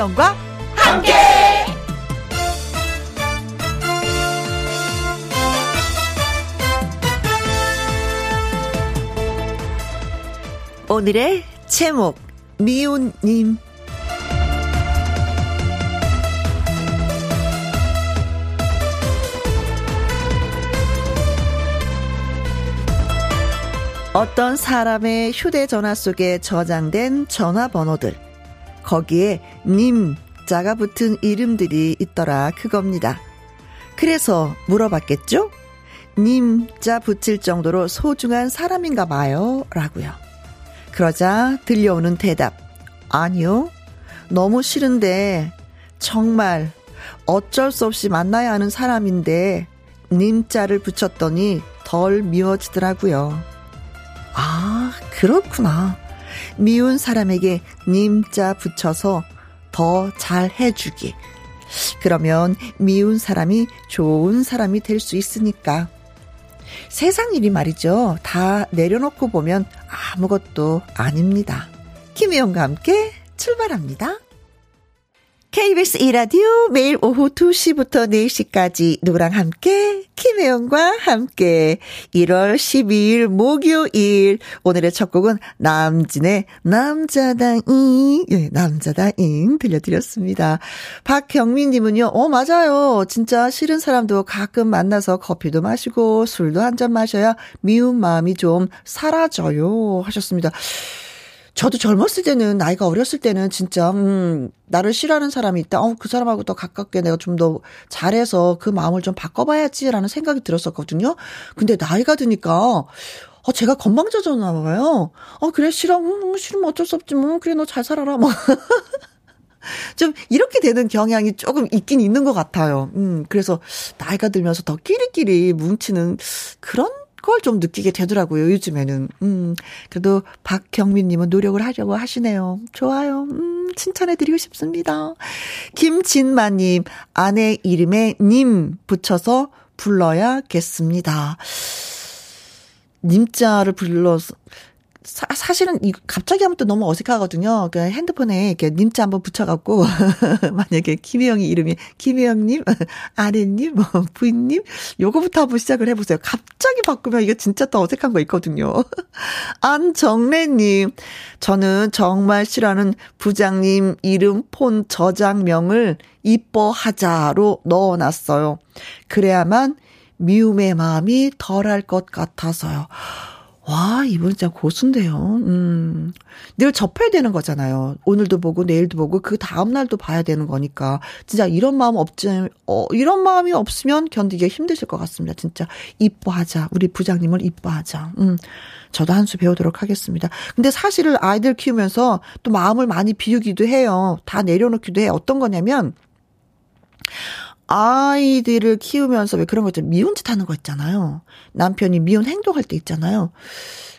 김혜영과 함께. 오늘의 제목 미운님 어떤 사람의 휴대전화 속에 저장된 전화번호들. 거기에 님 자가 붙은 이름들이 있더라 그겁니다. 그래서 물어봤겠죠? 님 자 붙일 정도로 소중한 사람인가 봐요. 라고요. 그러자 들려오는 대답. 아니요. 너무 싫은데 정말 어쩔 수 없이 만나야 하는 사람인데 님 자를 붙였더니 덜 미워지더라고요. 아, 그렇구나. 미운 사람에게 님자 붙여서 더 잘 해주기. 그러면 미운 사람이 좋은 사람이 될 수 있으니까. 세상 일이 말이죠. 다 내려놓고 보면 아무것도 아닙니다. 김혜영과 함께 출발합니다. KBS 이라디오 매일 오후 2시부터 4시까지 누구랑 함께 김혜영과 함께 1월 12일 목요일 오늘의 첫 곡은 남진의 남자다잉 예, 남자다잉 들려드렸습니다. 박경민 님은요. 어 맞아요. 진짜 싫은 사람도 가끔 만나서 커피도 마시고 술도 한 잔 마셔야 미운 마음이 좀 사라져요 하셨습니다. 저도 젊었을 때는 나이가 어렸을 때는 진짜 음, 나를 싫어하는 사람이 있다. 어, 그 사람하고 더 가깝게 내가 좀 더 잘해서 그 마음을 좀 바꿔봐야지라는 생각이 들었었거든요. 근데 나이가 드니까 어, 제가 건방져졌나 봐요. 어, 그래, 싫어. 음, 싫으면 어쩔 수 없지. 뭐, 그래, 너 잘 살아라. 뭐. 좀, 이렇게 되는 경향이 조금 있긴 있는 것 같아요. 음, 그래서, 나이가 들면서 더 끼리끼리 뭉치는 그런 걸 좀 느끼게 되더라고요, 요즘에는. 음, 그래도 박경민님은 노력을 하려고 하시네요. 좋아요. 음, 칭찬해드리고 싶습니다. 김진마님, 아내 이름에 님 붙여서 불러야겠습니다. 님자를 불러서, 사, 사실은 이 갑자기 하면 또 너무 어색하거든요. 그러니까 핸드폰에 이렇게 님자 한번 붙여갖고 만약에 김혜영이 이름이 김혜영님, 아내님, 뭐 부인님 요거부터 한번 시작을 해보세요. 갑자기 바꾸면 이게 진짜 또 어색한 거 있거든요. 안정래님, 저는 정말 싫어하는 부장님 이름 폰 저장명을 이뻐하자로 넣어놨어요. 그래야만 미움의 마음이 덜할 것 같아서요. 와, 이분 진짜 고수인데요. 음. 늘 접해야 되는 거잖아요. 오늘도 보고 내일도 보고 그 다음 날도 봐야 되는 거니까 진짜 이런 마음 없지 어 이런 마음이 없으면 견디기 힘드실 것 같습니다. 진짜 이뻐하자. 우리 부장님을 이뻐하자. 음. 저도 한 수 배우도록 하겠습니다. 근데 사실은 아이들 키우면서 또 마음을 많이 비우기도 해요. 다 내려놓기도 해요. 어떤 거냐면 아이들을 키우면서 왜 그런 거 있죠. 미운 짓 하는 거 있잖아요. 남편이 미운 행동할 때 있잖아요.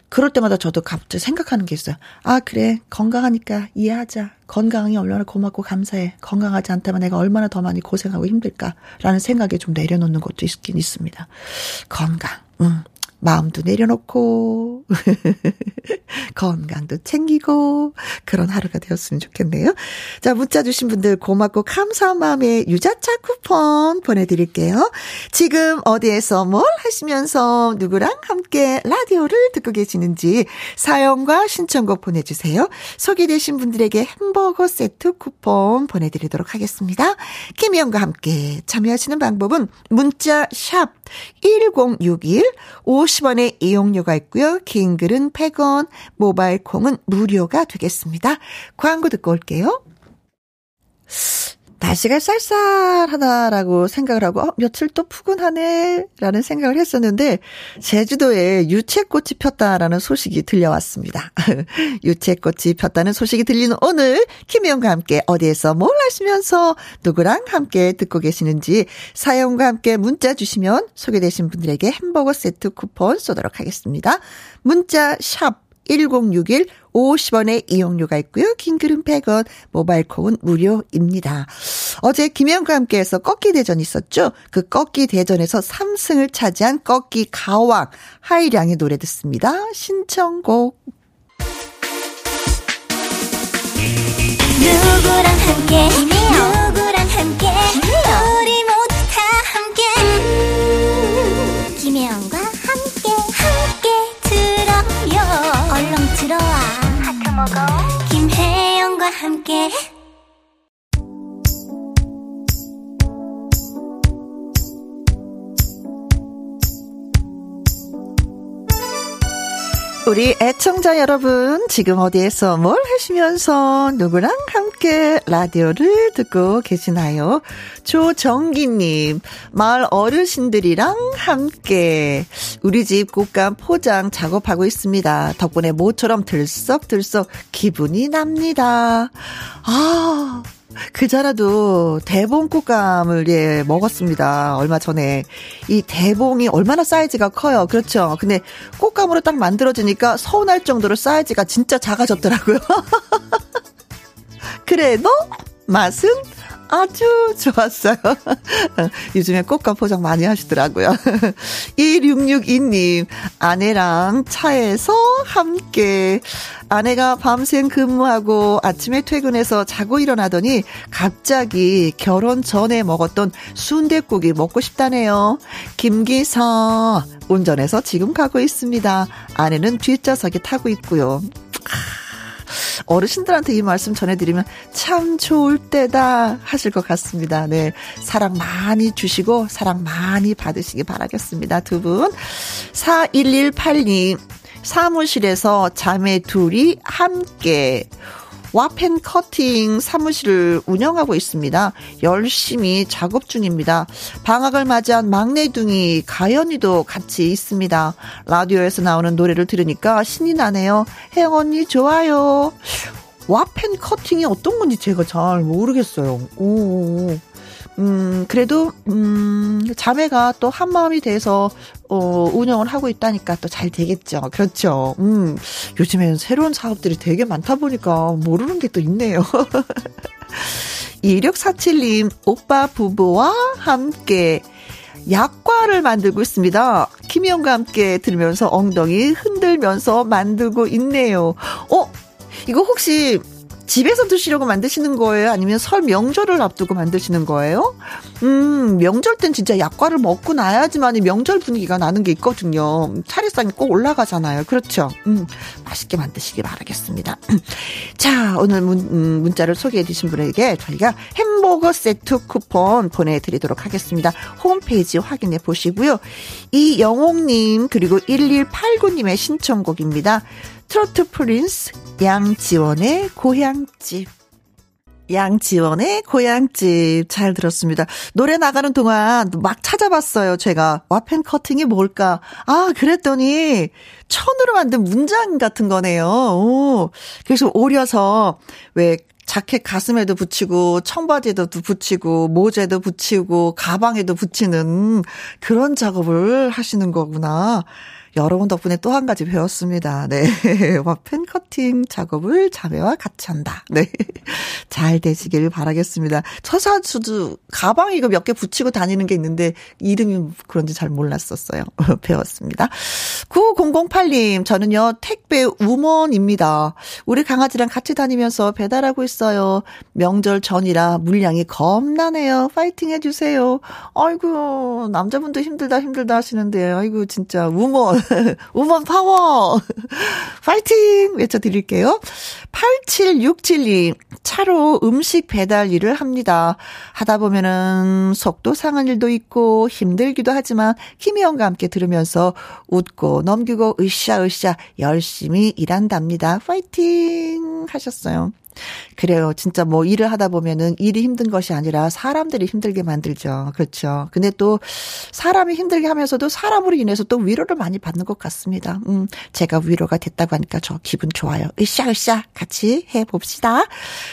그럴 때마다 저도 갑자기 생각하는 게 있어요. 아, 그래. 건강하니까 이해하자. 건강이 얼마나 고맙고 감사해. 건강하지 않다면 내가 얼마나 더 많이 고생하고 힘들까. 라는 생각에 좀 내려놓는 것도 있긴 있습니다. 건강. 음. 마음도 내려놓고, 건강도 챙기고, 그런 하루가 되었으면 좋겠네요. 자, 문자 주신 분들 고맙고 감사한 마음에 유자차 쿠폰 보내드릴게요. 지금 어디에서 뭘 하시면서 누구랑 함께 라디오를 듣고 계시는지 사연과 신청곡 보내주세요. 소개되신 분들에게 햄버거 세트 쿠폰 보내드리도록 하겠습니다. 김희영과 함께 참여하시는 방법은 문자 샵 1061, 50 원의 이용료가 있고요. 긴 글은 100원, 모바일 콩은 무료가 되겠습니다. 광고 듣고 올게요. 날씨가 쌀쌀하다라고 생각을 하고, 어, 며칠 또 푸근하네, 라는 생각을 했었는데, 제주도에 유채꽃이 폈다라는 소식이 들려왔습니다. 유채꽃이 폈다는 소식이 들리는 오늘, 김혜영과 함께 어디에서 뭘 하시면서 누구랑 함께 듣고 계시는지 사연과 함께 문자 주시면 소개되신 분들에게 햄버거 세트 쿠폰 쏘도록 하겠습니다. 문자 샵 1061 50원의 이용료가 있고요. 킹글은 100원, 모바일 콩은 무료입니다. 어제 김혜영과 함께해서 꺾기 대전 있었죠? 그 꺾기 대전에서 3승을 차지한 꺾기 가왕 하이량의 노래 듣습니다. 신청곡. 누구랑 함께 김혜영과 함께 우리 애청자 여러분, 지금 어디에서 뭘 하시면서 누구랑 함께 라디오를 듣고 계시나요? 조정기님, 마을 어르신들이랑 함께 우리 집 꽃감 포장 작업하고 있습니다. 덕분에 모처럼 들썩들썩 기분이 납니다. 아, 그자라도 대봉 꽃감을 예 먹었습니다. 얼마 전에 이 대봉이 얼마나 사이즈가 커요. 그렇죠. 근데 꽃감으로 딱 만들어지니까 서운할 정도로 사이즈가 진짜 작아졌더라고요. 그래도 맛은 아주 좋았어요. 요즘에 꽃감 포장 많이 하시더라고요. 2662님, 아내랑 차에서 함께 아내가 밤샘 근무하고 아침에 퇴근해서 자고 일어나더니 갑자기 결혼 전에 먹었던 순대국이 먹고 싶다네요. 김기서 운전해서 지금 가고 있습니다. 아내는 뒷좌석에 타고 있고요. 어르신들한테 이 말씀 전해드리면 참 좋을 때다 하실 것 같습니다. 네. 사랑 많이 주시고 사랑 많이 받으시기 바라겠습니다. 두 분. 4118님. 사무실에서 자매 둘이 함께 와펜 커팅 사무실을 운영하고 있습니다. 열심히 작업 중입니다. 방학을 맞이한 막내둥이 가연이도 같이 있습니다. 라디오에서 나오는 노래를 들으니까 신이 나네요. 혜영 언니 좋아요. 와펜 커팅이 어떤 건지 제가 잘 모르겠어요. 오. 음, 그래도, 음, 자매가 또 한 마음이 돼서, 어, 운영을 하고 있다니까 또 잘 되겠죠. 그렇죠. 음, 요즘에는 새로운 사업들이 되게 많다 보니까 모르는 게 또 있네요. 2647님, 오빠 부부와 함께 약과를 만들고 있습니다. 김희영과 함께 들으면서 엉덩이 흔들면서 만들고 있네요. 어? 이거 혹시 집에서 드시려고 만드시는 거예요? 아니면 설 명절을 앞두고 만드시는 거예요? 음, 명절 땐 진짜 약과를 먹고 나야지만 이 명절 분위기가 나는 게 있거든요. 차례상이 꼭 올라가잖아요. 그렇죠? 음, 맛있게 만드시기 바라겠습니다. 자, 오늘 문, 음, 문자를 소개해 주신 분에게 저희가 햄버거 세트 쿠폰 보내드리도록 하겠습니다. 홈페이지 확인해 보시고요. 이영옥님, 그리고 1189님의 신청곡입니다. 트로트 프린스 양지원의 고향집. 양지원의 고향집 잘 들었습니다. 노래 나가는 동안 막 찾아봤어요. 제가 와펜 커팅이 뭘까? 아 그랬더니 천으로 만든 문장 같은 거네요. 오. 그래서 오려서 왜 자켓 가슴에도 붙이고 청바지에도 붙이고 모자에도 붙이고 가방에도 붙이는 그런 작업을 하시는 거구나. 여러분 덕분에 또 한 가지 배웠습니다. 네. 와펜 커팅 작업을 자매와 같이 한다. 네. 잘 되시길 바라겠습니다. 처사수도 가방 이거 몇 개 붙이고 다니는 게 있는데 이름이 그런지 잘 몰랐었어요. 배웠습니다. 9008님, 저는요, 택배 우먼입니다. 우리 강아지랑 같이 다니면서 배달하고 있어요. 명절 전이라 물량이 겁나네요. 파이팅 해주세요. 아이고, 남자분도 힘들다 힘들다 하시는데, 아이고, 진짜 우먼. 우먼 파워! 파이팅! 외쳐드릴게요. 8767님, 차로 음식 배달 일을 합니다. 하다 보면은 속도 상한 일도 있고 힘들기도 하지만 김희영과 함께 들으면서 웃고 넘기고 으쌰으쌰 열심히 일한답니다. 파이팅! 하셨어요. 그래요. 진짜 뭐 일을 하다 보면은 일이 힘든 것이 아니라 사람들이 힘들게 만들죠. 그렇죠. 근데 또 사람이 힘들게 하면서도 사람으로 인해서 또 위로를 많이 받는 것 같습니다. 음, 제가 위로가 됐다고 하니까 저 기분 좋아요. 으쌰으쌰 같이 해봅시다.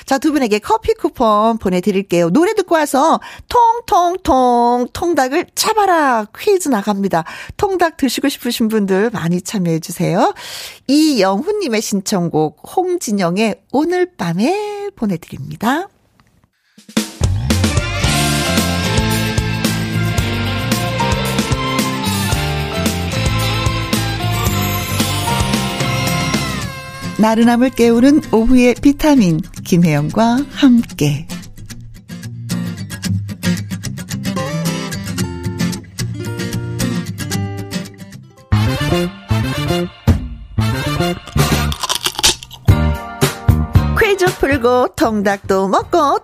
자, 두 분에게 커피 쿠폰 보내드릴게요. 노래 듣고 와서 통통통 통닭을 잡아라 퀴즈 나갑니다. 통닭 드시고 싶으신 분들 많이 참여해주세요. 이영훈님의 신청곡 홍진영의 오늘 밤에 보내드립니다. 나른함을 깨우는 오후의 비타민 김혜영과 함께 풀고 통닭도 먹고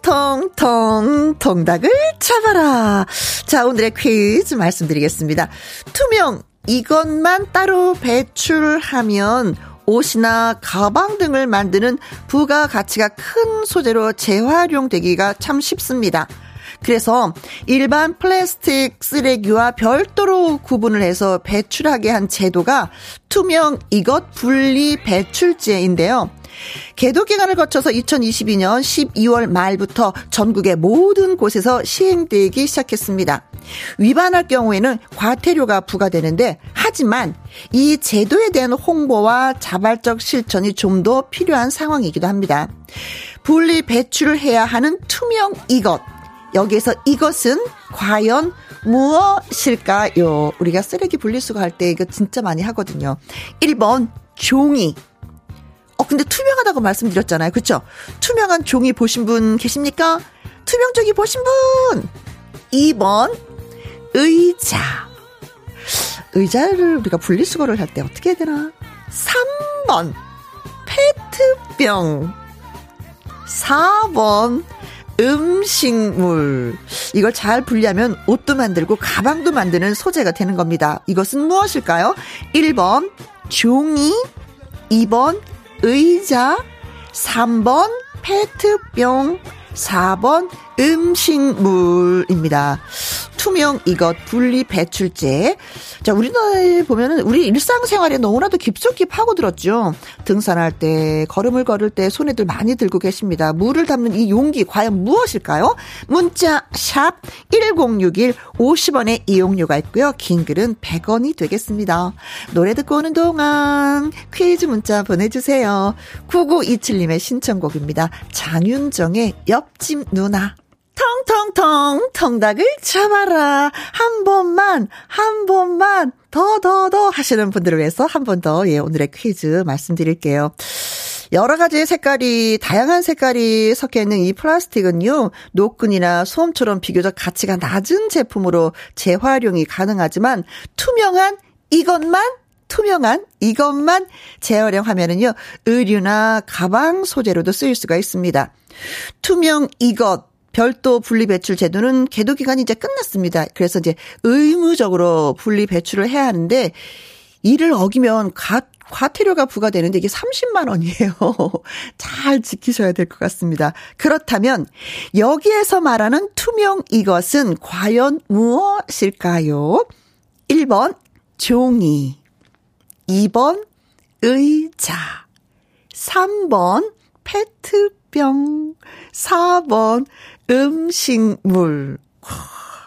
통통통 통닭을 잡아라. 자 오늘의 퀴즈 말씀드리겠습니다. 투명 이것만 따로 배출하면 옷이나 가방 등을 만드는 부가 가치가 큰 소재로 재활용되기가 참 쉽습니다. 그래서 일반 플라스틱 쓰레기와 별도로 구분을 해서 배출하게 한 제도가 투명 이것 분리 배출제인데요. 개도 기간을 거쳐서 2022년 12월 말부터 전국의 모든 곳에서 시행되기 시작했습니다. 위반할 경우에는 과태료가 부과되는데 하지만 이 제도에 대한 홍보와 자발적 실천이 좀 더 필요한 상황이기도 합니다. 분리 배출을 해야 하는 투명 이것 여기에서 이것은 과연 무엇일까요? 우리가 쓰레기 분리수거 할 때 이거 진짜 많이 하거든요. 1번 종이. 어 근데 투명하다고 말씀드렸잖아요. 그렇죠? 투명한 종이 보신 분 계십니까? 투명 종이 보신 분. 2번 의자. 의자를 우리가 분리수거를 할 때 어떻게 해야 되나? 3번 페트병. 4번 음식물. 이걸 잘 분리하면 옷도 만들고 가방도 만드는 소재가 되는 겁니다. 이것은 무엇일까요? 1번 종이, 2번 의자, 3번 페트병, 4번 음식물입니다. 투명 이것 분리 배출제. 자, 우리나라에 보면은 우리 일상생활에 너무나도 깊숙이 파고들었죠. 등산할 때, 걸음을 걸을 때 손에들 많이 들고 계십니다. 물을 담는 이 용기 과연 무엇일까요? 문자 샵 1061 50원의 이용료가 있고요. 긴 글은 100원이 되겠습니다. 노래 듣고 오는 동안 퀴즈 문자 보내주세요. 9927님의 신청곡입니다. 장윤정의 옆집 누나. 텅텅텅 텅닭을 잡아라. 한 번만, 한 번만, 더, 더, 더 하시는 분들을 위해서 한 번 더, 예, 오늘의 퀴즈 말씀드릴게요. 여러 가지의 색깔이, 다양한 색깔이 섞여 있는 이 플라스틱은요, 노끈이나 소음처럼 비교적 가치가 낮은 제품으로 재활용이 가능하지만, 투명한 이것만 투명한 이것만 재활용하면은요, 의류나 가방 소재로도 쓰일 수가 있습니다. 투명 이것, 별도 분리 배출 제도는 계도 기간이 이제 끝났습니다. 그래서 이제 의무적으로 분리 배출을 해야 하는데 이를 어기면 가, 과태료가 부과되는데 이게 30만 원이에요. 잘 지키셔야 될 것 같습니다. 그렇다면 여기에서 말하는 투명 이것은 과연 무엇일까요? 1번 종이 2번 의자 3번 페트병 4번 음식물.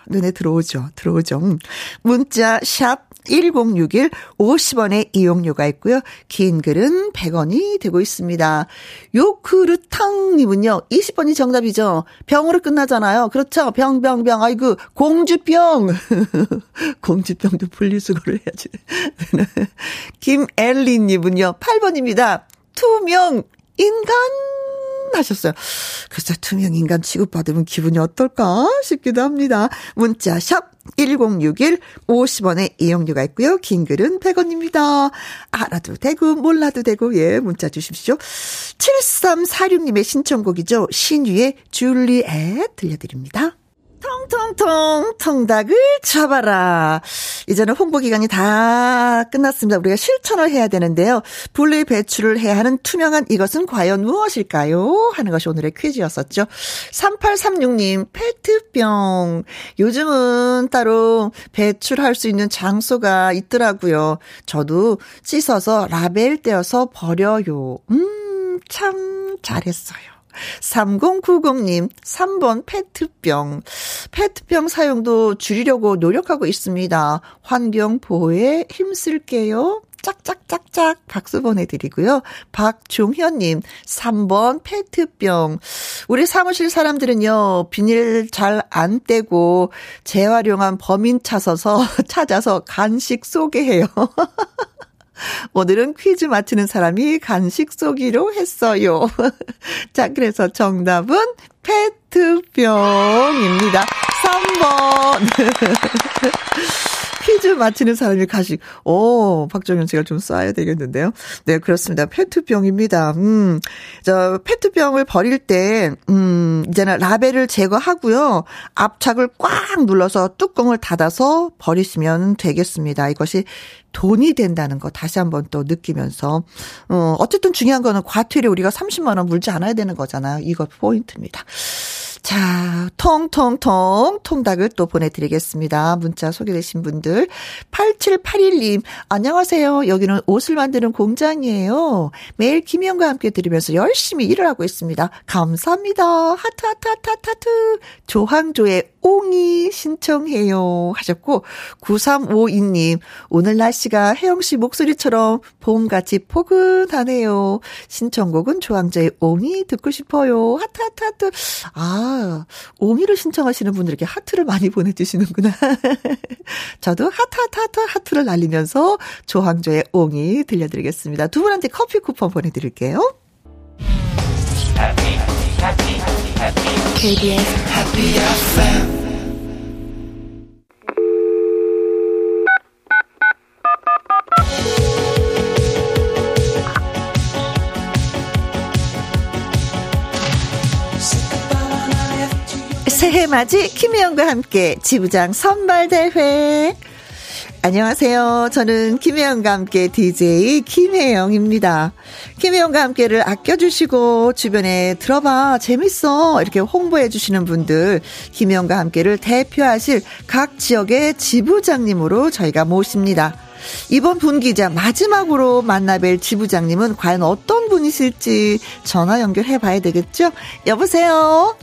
눈에 들어오죠. 들어오죠. 음. 문자 샵 1061 50원의 이용료가 있고요. 긴 글은 100원이 되고 있습니다. 요크르탕님은요. 20번이 정답이죠. 병으로 끝나잖아요. 그렇죠. 병 병 병 아이고 공주병. 공주병도 분리수거를 해야지. 김엘리님은요. 8번입니다. 투명 인간 하셨어요. 글쎄, 투명 인간 취급받으면 기분이 어떨까 싶기도 합니다. 문자, 샵 1061, 50원의 이용료가 있고요. 긴 글은 100원입니다. 알아도 되고, 몰라도 되고, 예, 문자 주십시오. 7346님의 신청곡이죠. 신유의 줄리엣 들려드립니다. 통통통 통닭을 잡아라. 이제는 홍보 기간이 다 끝났습니다. 우리가 실천을 해야 되는데요. 분리 배출을 해야 하는 투명한 이것은 과연 무엇일까요? 하는 것이 오늘의 퀴즈였었죠. 3836님, 페트병. 요즘은 따로 배출할 수 있는 장소가 있더라고요. 저도 씻어서 라벨 떼어서 버려요. 음, 참 잘했어요. 3090님, 3번 페트병. 페트병 사용도 줄이려고 노력하고 있습니다. 환경 보호에 힘쓸게요. 짝짝짝짝 박수 보내드리고요. 박종현님, 3번 페트병. 우리 사무실 사람들은요, 비닐 잘 안 떼고 재활용한 범인 찾아서, 찾아서 간식 소개해요. 오늘은 퀴즈 맞히는 사람이 간식 쏘기로 했어요. 자, 그래서 정답은 페트병입니다. 3번. 퀴즈 맞히는 사람이 가식. 오, 박정현 씨가 좀 쏴야 되겠는데요. 네, 그렇습니다. 페트병입니다. 음, 저, 페트병을 버릴 때, 음, 이제는 라벨을 제거하고요. 압착을 꽉 눌러서 뚜껑을 닫아서 버리시면 되겠습니다. 이것이 돈이 된다는 거 다시 한번 또 느끼면서 어 어쨌든 중요한 거는 과태료 우리가 30만 원 물지 않아야 되는 거잖아요. 이거 포인트입니다. 자, 통통통 통닭을 또 보내드리겠습니다. 문자 소개되신 분들. 8781님, 안녕하세요. 여기는 옷을 만드는 공장이에요. 매일 김혜영과 함께 들으면서 열심히 일을 하고 있습니다. 감사합니다. 하트, 하트, 하트, 하트, 하트. 조항조의 옹이 신청해요. 하셨고, 9352님, 오늘 날씨가 혜영 씨 목소리처럼 봄같이 포근하네요. 신청곡은 조항조의 옹이 듣고 싶어요. 하트, 하트, 하트. 아, 옹이를 신청하시는 분들에게 하트를 많이 보내 주시는구나. 저도 하트, 하트, 하트, 하트를 날리면서 조항조의 옹이 들려드리겠습니다. 두 분한테 커피 쿠폰 보내 드릴게요. KBS Happy FM 새해 맞이 김혜영과 함께 지부장 선발대회 안녕하세요. 저는 김혜영과 함께 DJ 김혜영입니다. 김혜영과 함께를 아껴주시고 주변에 들어봐 재밌어 이렇게 홍보해 주시는 분들 김혜영과 함께를 대표하실 각 지역의 지부장님으로 저희가 모십니다. 이번 분기자 마지막으로 만나뵐 지부장님은 과연 어떤 분이실지 전화 연결해 봐야 되겠죠? 여보세요?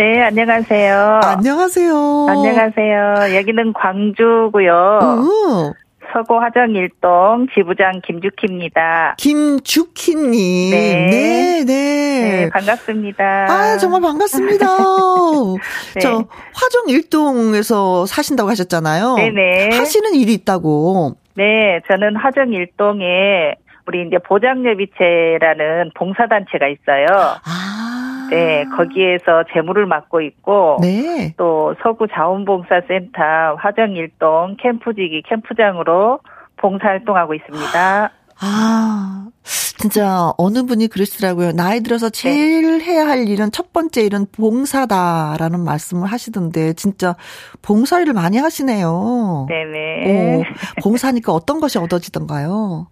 네, 안녕하세요. 안녕하세요. 안녕하세요. 여기는 광주고요. 오. 서구 화정 일동 지부장 김주키입니다. 김주키님. 네. 네, 네. 네, 반갑습니다. 아, 정말 반갑습니다. 네. 저 화정 일동에서 사신다고 하셨잖아요. 네네. 하시는 일이 있다고. 네, 저는 화정 일동에 우리 이제 보장예비체라는 봉사단체가 있어요. 아. 네, 거기에서 재무를 맡고 있고 네. 또 서구 자원봉사센터 화정일동 캠프지기 캠프장으로 봉사활동하고 있습니다. 아, 진짜 어느 분이 그러시더라고요. 나이 들어서 네. 제일 네. 해야 할 일은 첫 번째 일은 봉사다라는 말씀을 하시던데 진짜 봉사 일을 많이 하시네요. 네네. 오, 봉사니까 어떤 것이 얻어지던가요?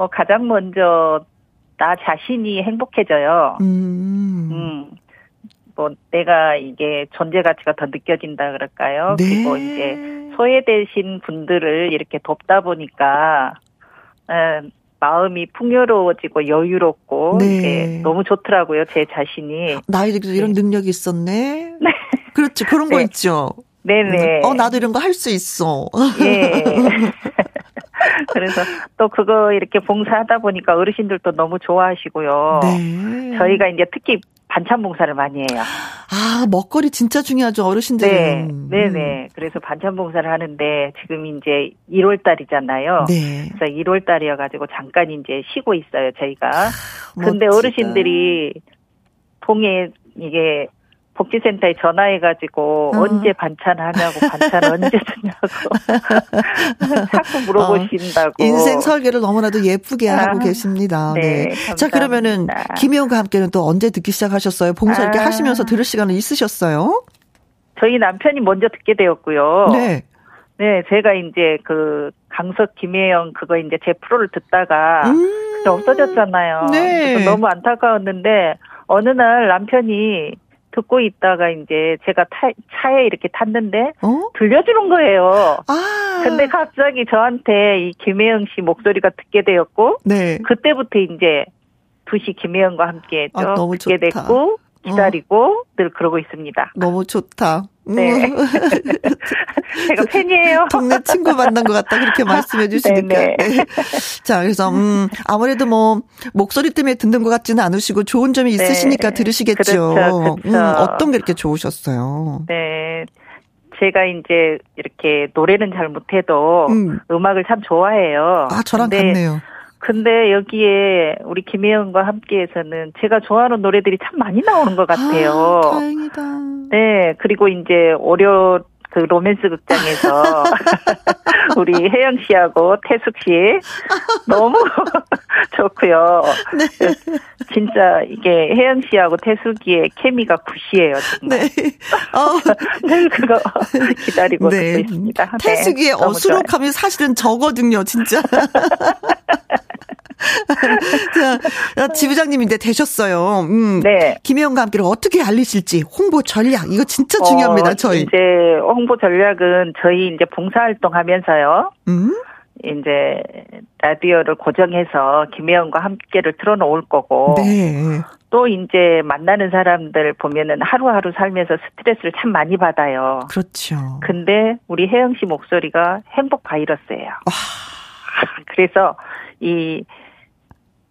어, 가장 먼저 나 자신이 행복해져요. 음. 음. 뭐 내가 이게 존재 가치가 더 느껴진다 그럴까요? 네. 그리고 이제 소외되신 분들을 이렇게 돕다 보니까 음, 마음이 풍요로워지고 여유롭고 네. 너무 좋더라고요 제 자신이 나이 들도 이런 네. 능력이 있었네. 네. 그렇죠 그런 거 네. 있죠. 네네. 어 나도 이런 거 할 수 있어. 예. 그래서 또 그거 이렇게 봉사하다 보니까 어르신들도 너무 좋아하시고요. 네. 저희가 이제 특히 반찬 봉사를 많이 해요. 아, 먹거리 진짜 중요하죠, 어르신들은. 네, 네네. 음. 그래서 반찬 봉사를 하는데 지금 이제 1월 달이잖아요. 네. 그래서 1월 달이어가지고 잠깐 이제 쉬고 있어요, 저희가. 아, 근데 어르신들이 통에 이게 복지센터에 전화해가지고 어. 언제 반찬 하냐고 반찬 언제 주냐고 자꾸 물어보신다고. 어, 인생 설계를 너무나도 예쁘게 아, 하고 계십니다. 네. 네. 자 그러면은 김혜영과 함께는 또 언제 듣기 시작하셨어요? 봉사 이렇게 아. 하시면서 들을 시간은 있으셨어요? 저희 남편이 먼저 듣게 되었고요. 네. 네, 제가 이제 그 강석 김혜영 그거 이제 제 프로를 듣다가 음. 없어졌잖아요. 네. 너무 안타까웠는데 어느 날 남편이 듣고 있다가 이제 제가 타, 차에 이렇게 탔는데 어? 들려주는 거예요. 아. 근데 갑자기 저한테 이 김혜영 씨 목소리가 듣게 되었고 네. 그때부터 이제 2시 김혜영과 함께 했죠. 아, 너무 듣게 좋다. 됐고 기다리고 어. 늘 그러고 있습니다. 너무 좋다. 네. 음. 제가 팬이에요. 동네 친구 만난 것 같다 그렇게 말씀해 주시니까. 네. 자, 그래서 음 아무래도 뭐 목소리 때문에 듣는 것 같지는 않으시고 좋은 점이 네. 있으시니까 네. 들으시겠죠. 그렇죠, 그렇죠. 음, 어떤 게 이렇게 좋으셨어요? 네. 제가 이제 이렇게 노래는 잘 못해도 음. 악을참 좋아해요. 아, 저랑 같네요. 근데 여기에 우리 김혜영과 함께해서는 제가 좋아하는 노래들이 참 많이 나오는 것 같아요. 아, 다행이다. 네, 그리고 이제 오려 그 로맨스 극장에서 우리 혜영 씨하고 태숙 씨 너무 좋고요. 네. 진짜 이게 혜영 씨하고 태숙이의 케미가 굿이에요. 정말. 네. 어. 네, 그거 기다리고 네. 있습니다. 네, 태숙이의 네, 어수룩함이 사실은 저거든요, 진짜. 자, 지부장님인데 되셨어요. 음. 네. 김혜영과 함께를 어떻게 알리실지 홍보 전략 이거 진짜 중요합니다. 어, 저희. 이제 홍보 전략은 저희 이제 봉사활동 하면서요. 음? 이제 라디오를 고정해서 김혜영과 함께를 틀어놓을 거고. 네. 또 이제 만나는 사람들 보면은 하루하루 살면서 스트레스를 참 많이 받아요. 그렇죠. 근데 우리 혜영 씨 목소리가 행복 바이러스예요. 와. 그래서 이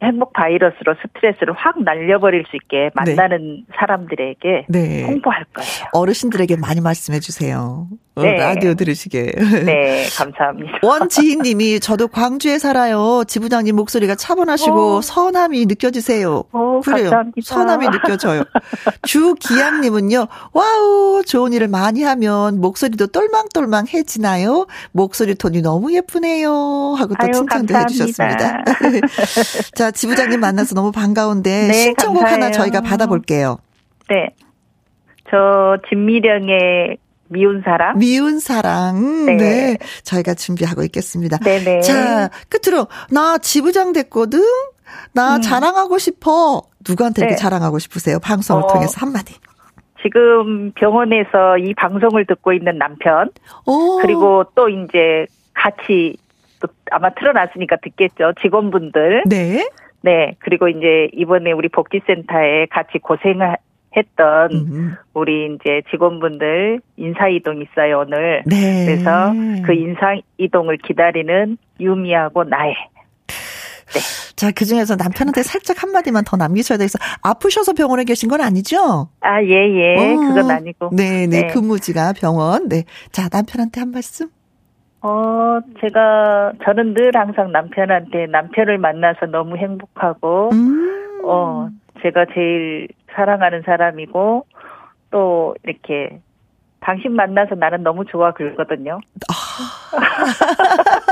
행복 바이러스로 스트레스를 확 날려버릴 수 있게 만나는 네. 사람들에게 네. 홍보할 거예요. 어르신들에게 많이 말씀해 주세요. 어, 네. 라디오 들으시게. 네, 감사합니다. 원지인 님이 저도 광주에 살아요. 지부장님 목소리가 차분하시고 오. 어. 선함이 느껴지세요. 오, 어, 그래요. 감사합니다. 선함이 느껴져요. 주기양 님은요. wow, 좋은 일을 많이 하면 목소리도 똘망똘망해지나요? 목소리 톤이 너무 예쁘네요. 하고 또 아유, 칭찬도 해 주셨습니다. 자, 지부장님 만나서 너무 반가운데 네, 신청곡 감사해요. 하나 저희가 받아볼게요. 네. 저 진미령의 미운 사랑. 미운 사랑. 네. 네. 저희가 준비하고 있겠습니다. 네네. 자, 끝으로, 나 지부장 됐거든? 나 음. 자랑하고 싶어. 누구한테 네. 이렇게 자랑하고 싶으세요? 방송을 어, 통해서 한마디. 지금 병원에서 이 방송을 듣고 있는 남편. 오. 그리고 또 이제 같이 또 아마 틀어놨으니까 듣겠죠. 직원분들. 네. 네. 그리고 이제 이번에 우리 복지센터에 같이 고생을 했던 음. 우리 이제 직원분들 인사 이동 있어요 오늘. 네. 그래서 그 인사 이동을 기다리는 유미하고 나의. 네. 자, 그 중에서 남편한테 살짝 한마디만 더 남기셔야 돼서 아프셔서 병원에 계신 건 아니죠? 아, 예, 예. 어. 그건 아니고. 네, 네, 네. 근무지가 병원. 네. 자, 남편한테 한 말씀? 어, 제가, 저는 늘 항상 남편한테 남편을 만나서 너무 행복하고, 음. 어, 제가 제일 사랑하는 사람이고 또 이렇게 당신 만나서 나는 너무 좋아 그러거든요.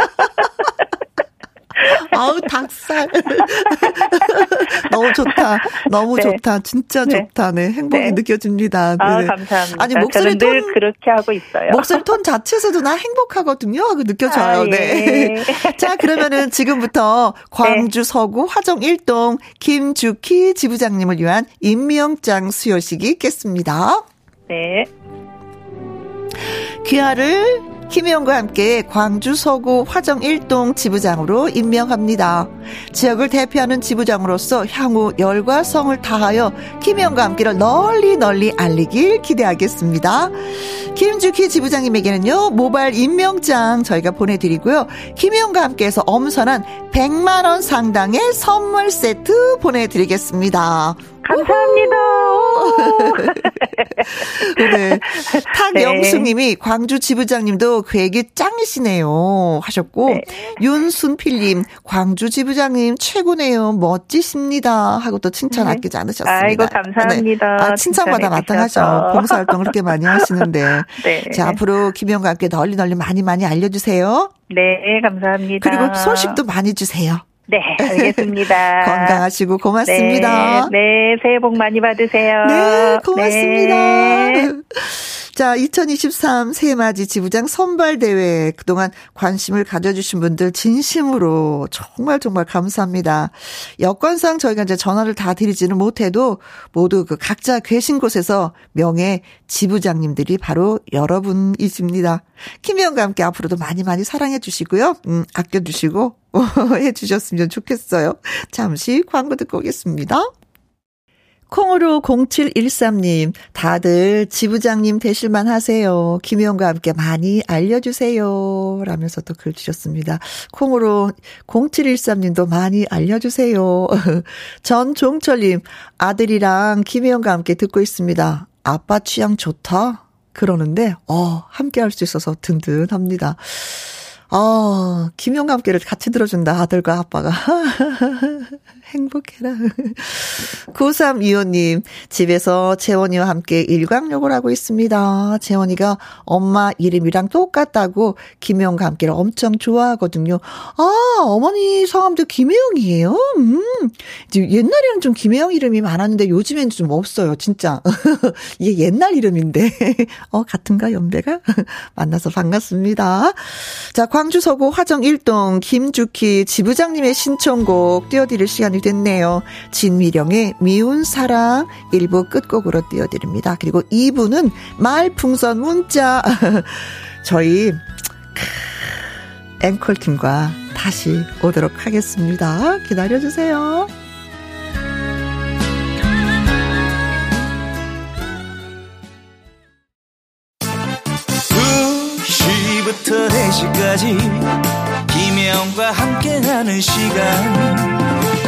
아. 아우 닭살. 너무 좋다. 너무 네. 좋다. 진짜 네. 좋다. 네 행복이 네. 느껴집니다. 아 감사합니다. 아니 목소리 톤 그렇게 하고 있어요. 목소리 톤 자체에서도 나 행복하거든요. 하고 느껴져요. 아, 예. 네. 자 그러면은 지금부터 광주 서구 화정 1동 김주키 지부장님을 위한 임명장 수여식이 있겠습니다. 네. 귀하를 김혜영과 함께 광주 서구 화정 1동 지부장으로 임명합니다. 지역을 대표하는 지부장으로서 향후 열과 성을 다하여 김혜영과 함께를 널리 널리 알리길 기대하겠습니다. 김주키 지부장님에게는요, 모바일 임명장 저희가 보내드리고요. 김혜영과 함께해서 엄선한 100만원 상당의 선물 세트 보내드리겠습니다. 감사합니다. 네. 탁영숙님이 네. 광주 지부장님도 계획이 짱이시네요 하셨고 네. 윤순필님 광주 지부장님 최고네요 멋지십니다 하고 또 칭찬 네. 아끼지 않으셨습니다. 아이고 감사합니다. 네. 아, 칭찬마다 마땅하죠. 봉사활동 그렇게 많이 하시는데 네. 자 앞으로 김영과 함께 널리 널리 많이 많이 알려주세요. 네 감사합니다. 그리고 소식도 많이 주세요. 네, 알겠습니다. 건강하시고 고맙습니다. 네, 네, 새해 복 많이 받으세요. 네, 고맙습니다. 네. 자, 2023 새해맞이 지부장 선발대회 그동안 관심을 가져주신 분들 진심으로 정말 정말 감사합니다. 여건상 저희가 이제 전화를 다 드리지는 못해도 모두 그 각자 계신 곳에서 명예 지부장님들이 바로 여러분이십니다. 김혜영과 함께 앞으로도 많이 많이 사랑해 주시고요. 음, 아껴주시고 해 주셨으면 좋겠어요. 잠시 광고 듣고 오겠습니다. 콩으로 0713님, 다들 지부장님 되실만 하세요. 김혜영과 함께 많이 알려주세요. 라면서 또 글 주셨습니다. 콩으로 0713님도 많이 알려주세요. 전종철님, 아들이랑 김혜영과 함께 듣고 있습니다. 아빠 취향 좋다? 그러는데, 어, 함께 할 수 있어서 든든합니다. 아, 김영과 함께를 같이 들어준다, 아들과 아빠가. 행복해라. 9325님, 집에서 재원이와 함께 일광욕을 하고 있습니다. 재원이가 엄마 이름이랑 똑같다고 김혜영과 함께를 엄청 좋아하거든요. 아, 어머니 성함도 김혜영이에요? 음, 옛날에는 좀 김혜영 이름이 많았는데 요즘엔 좀 없어요, 진짜. 이게 옛날 이름인데. 어, 같은가, 연배가? 만나서 반갑습니다. 자, 광주 서구 화정 1동 김주키 지부장님의 신청곡 띄워드릴 시간이 됐네요. 진미령의 미운 사랑 1부 끝곡으로 띄워드립니다. 그리고 2부는 말풍선 문자. 저희 앵콜팀과 다시 오도록 하겠습니다. 기다려주세요. 2시부터 4시까지 김혜영과 함께하는 시간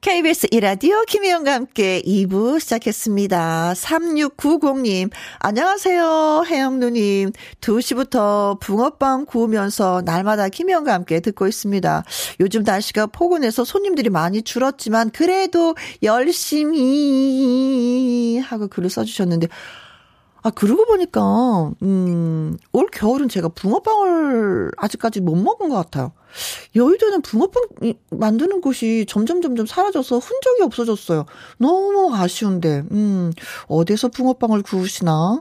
KBS 이라디오 김혜영과 함께 2부 시작했습니다. 3690님, 안녕하세요. 혜영 누님. 2시부터 붕어빵 구우면서 날마다 김혜영과 함께 듣고 있습니다. 요즘 날씨가 포근해서 손님들이 많이 줄었지만 그래도 열심히 하고 글을 써주셨는데 아, 그러고 보니까, 음, 올 겨울은 제가 붕어빵을 아직까지 못 먹은 것 같아요. 여의도는 붕어빵 만드는 곳이 점점 점점 사라져서 흔적이 없어졌어요. 너무 아쉬운데, 음, 어디서 붕어빵을 구우시나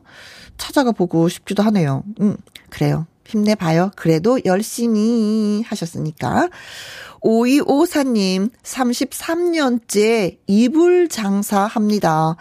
찾아가 보고 싶기도 하네요. 음, 그래요. 힘내봐요. 그래도 열심히 하셨으니까. 5254님, 33년째 이불 장사 합니다.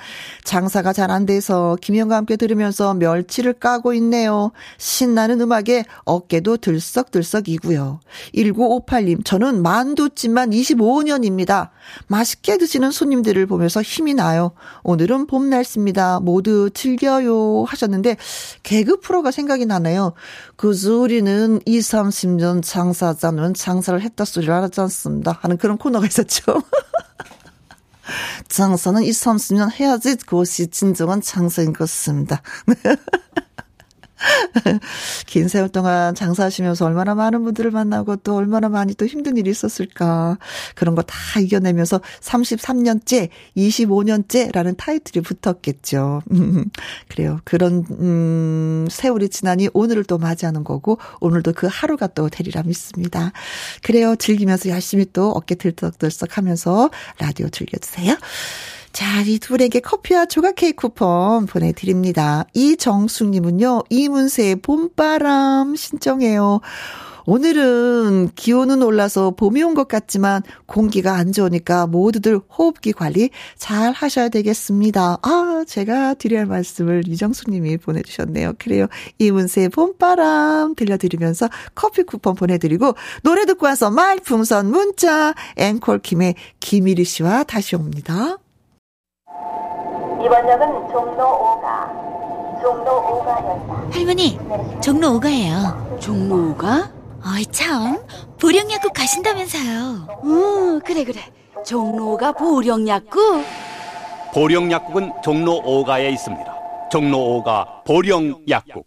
장사가 잘 안 돼서 김영과 함께 들으면서 멸치를 까고 있네요. 신나는 음악에 어깨도 들썩들썩이고요. 1958님, 저는 만두집만 25년입니다. 맛있게 드시는 손님들을 보면서 힘이 나요. 오늘은 봄 날씨입니다. 모두 즐겨요 하셨는데 개그 프로가 생각이 나네요. 그 소리는 2, 30년 장사자는 장사를 했다 소리를 알았지 않습니다. 하는 그런 코너가 있었죠. 장사는 2, 30년 해야지 그것이 진정한 장사인 것 같습니다. 긴 세월 동안 장사하시면서 얼마나 많은 분들을 만나고 또 얼마나 많이 또 힘든 일이 있었을까. 그런 거 다 이겨내면서 33년째, 25년째라는 타이틀이 붙었겠죠. 그래요. 그런, 음, 세월이 지나니 오늘을 또 맞이하는 거고, 오늘도 그 하루가 또 되리라 믿습니다. 그래요. 즐기면서 열심히 또 어깨 들썩들썩 하면서 라디오 즐겨주세요. 자, 이 둘에게 커피와 조각 케이크 쿠폰 보내드립니다. 이정숙님은요, 이문세의 봄바람 신청해요. 오늘은 기온은 올라서 봄이 온 것 같지만 공기가 안 좋으니까 모두들 호흡기 관리 잘 하셔야 되겠습니다. 아, 제가 드려야 할 말씀을 이정숙 님이 보내주셨네요. 그래요. 이문세의 봄바람 들려드리면서 커피 쿠폰 보내드리고 노래 듣고 와서 말풍선 문자 앵콜킴의 김일희 씨와 다시 옵니다. 이번 역은 종로 5가. 종로 5가였다. 할머니, 종로 5가예요. 종로 5가? 어이 참, 보령약국 가신다면서요. 음, 그래 그래. 종로가 보령약국? 보령약국은 종로 5가에 있습니다. 종로 5가 보령약국.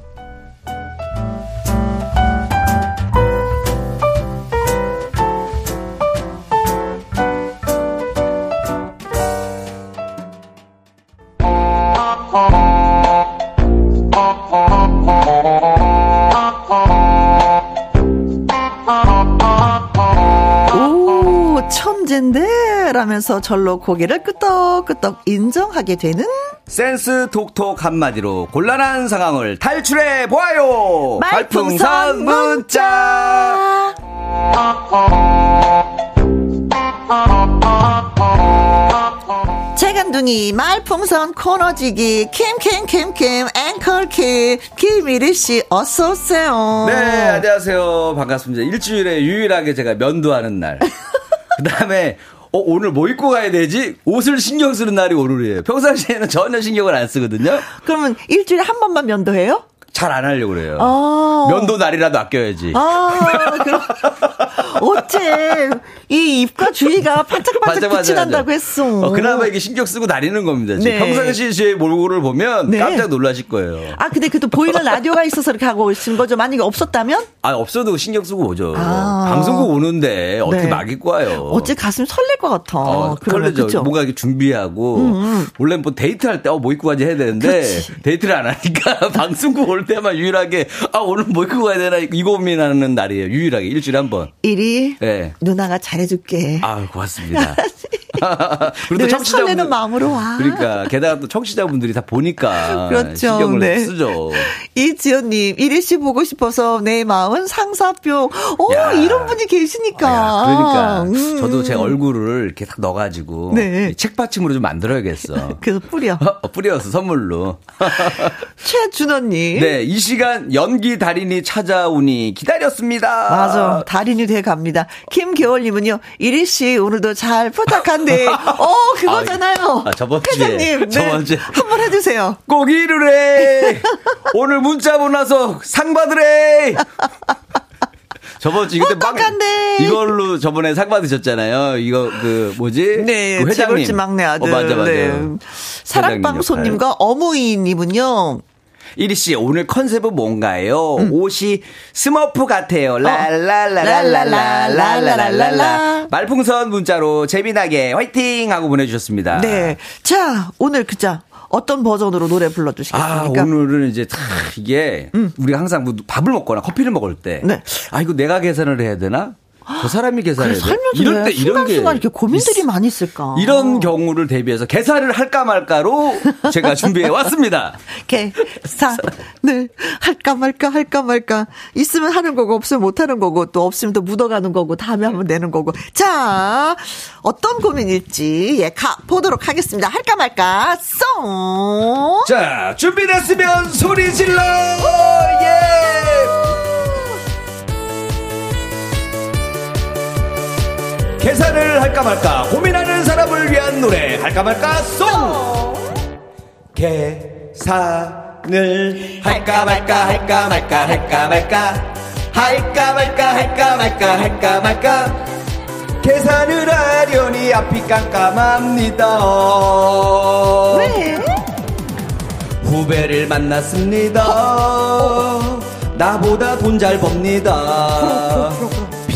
라면서 절로 고개를 끄덕끄덕 인정하게 되는 센스 톡톡 한마디로 곤란한 상황을 탈출해 보아요. 말풍선 문자. 재간둥이 말풍선 코너지기 킴킴킴킴 앵컬킴 김미리 씨 어서 오세요. 네 안녕하세요 반갑습니다. 일주일에 유일하게 제가 면도하는 날. 그 다음에 어, 오늘 뭐 입고 가야 되지? 옷을 신경 쓰는 날이 오늘이에요. 평상시에는 전혀 신경을 안 쓰거든요. 그러면 일주일에 한 번만 면도해요? 잘 안 하려고 그래요. 아~ 면도 날이라도 아껴야지. 아, 그럼 어째 이 입과 주위가 반짝반짝 빛이 난다고 했어. 어, 그나마 이게 신경 쓰고 다니는 겁니다. 네. 평상시 제 몰골을 보면 네. 깜짝 놀라실 거예요. 아 근데 그래도 보이는 라디오가 있어서 이렇게 하고 오신 거죠. 만약에 없었다면? 아 없어도 신경 쓰고 오죠. 아. 방송국 오는데 어떻게 네. 막 입고 와요. 어째 가슴 설렐 것 같아. 어, 설레죠. 그쵸? 뭔가 이렇게 준비하고 음, 음. 원래 뭐 데이트할 때뭐 어, 입고 가지 해야 되는데 그치. 데이트를 안 하니까 방송국 올 때만 유일하게 아 오늘 뭐 입고 가야 되나 이거 고민하는 날이에요. 유일하게 일주일에 한 번. 일이 네. 누나가 잘해줄게. 아 고맙습니다. 그리고 청취자분 마음으로 와. 그러니까 게다가 또 청취자분들이 다 보니까 그렇죠. 신경을 네. 쓰죠. 이지연님 이리 씨 보고 싶어서 내 마음은 상사병. 오 야. 이런 분이 계시니까. 야, 그러니까 음. 저도 제 얼굴을 이렇게 딱 넣어가지고 네. 책받침으로 좀 만들어야겠어. 그래서 뿌려. 어, 뿌려서 선물로. 최준호님. 네, 이 시간 연기 달인이 찾아오니 기다렸습니다. 맞아, 달인이 돼 갑니다. 김겨울님은요, 이리 씨 오늘도 잘 부탁한 데, 어 그거잖아요. 아, 아, 저번 주에. 회장님, 네. 저번 주에 한번 해주세요. 꼭 이르래. 오늘 문자 보나서 상 받으래. 저번 주 이때 막 이걸로 저번에 상 받으셨잖아요. 이거 그 뭐지? 네, 그 회장님 막내 아들. 어, 맞아 맞아. 네. 사랑방 손님과 어무이님은요. 이리 씨 오늘 컨셉은 뭔가요? 음. 옷이 스머프 같아요. 랄랄랄랄랄랄랄랄랄라. 말풍선 문자로 재미나게 화이팅 하고 보내주셨습니다. 네, 자 오늘 그자 어떤 버전으로 노래 불러주시겠습니까? 아, 오늘은 이제 다 이게 음. 우리가 항상 뭐 밥을 먹거나 커피를 먹을 때, 네. 아 이거 내가 계산을 해야 되나? 저 사람이 계산해야 돼. 이럴 때 이런 게 이렇게 고민들이 있, 많이 있을까? 이런 경우를 대비해서 계산을 할까 말까로 제가 준비해 왔습니다. 계산 네 할까 말까 할까 말까 있으면 하는 거고 없으면 못 하는 거고 또 없으면 또 묻어가는 거고 다음에 한번 내는 거고 자 어떤 고민일지 예 가 보도록 하겠습니다. 할까 말까 쏙. 자 준비됐으면 소리 질러 예. 계산을 할까 말까 고민하는 사람을 위한 노래 할까 말까 송 계산을 할까 말까 할까 말까 할까 말까 할까 말까 할까 말까 할까 말까. 계산을 하려니 앞이 깜깜합니다. 왜? 후배를 만났습니다. 나보다 돈 잘 법니다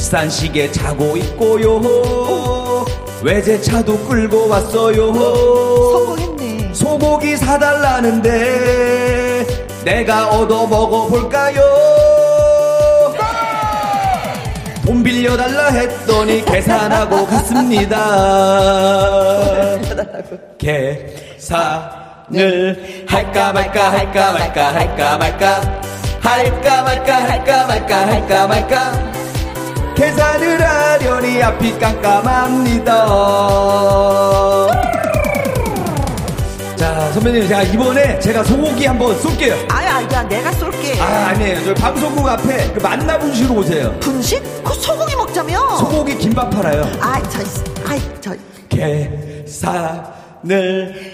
비싼 시계 차고 있고요. 외제차도 끌고 왔어요. 성공했네. 소고기 사달라는데 내가 얻어 먹어볼까요? 돈 빌려달라 했더니 계산하고 갔습니다. 계산 계산을 할까 말까 할까 말까 할까 말까 할까 말까 할까 말까 할까 말까 계산을 하려니 앞이 깜깜합니다. 자 선배님 제가 이번에 제가 소고기 한번 쏠게요. 아야 야 내가 쏠게. 아 아니에요. 저 방송국 앞에 그 만나 분식으로 오세요. 분식? 그 소고기 먹자며? 소고기 김밥 팔아요. 아이 저 아이 저. 계산을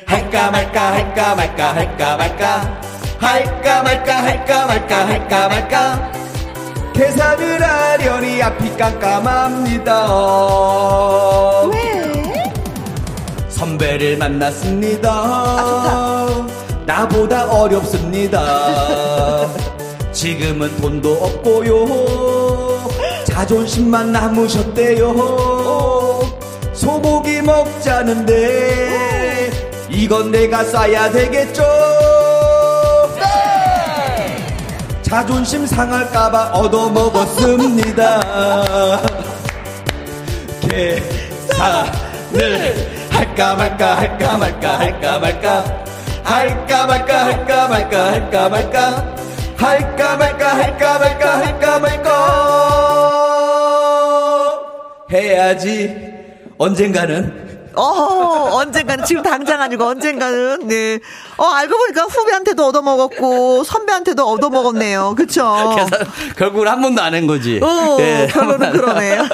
할까 말까 할까 말까 할까 말까 할까 말까 할까 말까 할까 말까 계산을 하려니 앞이 깜깜합니다. 왜? 선배를 만났습니다. 아, 나보다 어렵습니다. 지금은 돈도 없고요. 자존심만 남으셨대요. 소고기 먹자는데 이건 내가 싸야 되겠죠 자존심 상할까봐 얻어먹었습니다. 계산을 할까 말까 할까 말까 할까 말까 할까 말까 할까 말까 할까 말까 할까 말까 할까 말까 할까 말까. 해야지. 언젠가는 어, 언젠가는, 지금 당장 아니고 언젠가는, 네. 어, 알고 보니까 후배한테도 얻어먹었고, 선배한테도 얻어먹었네요. 그쵸? 계산, 결국은 한 번도 안 한 거지. 어, 네, 결론은 그러네요.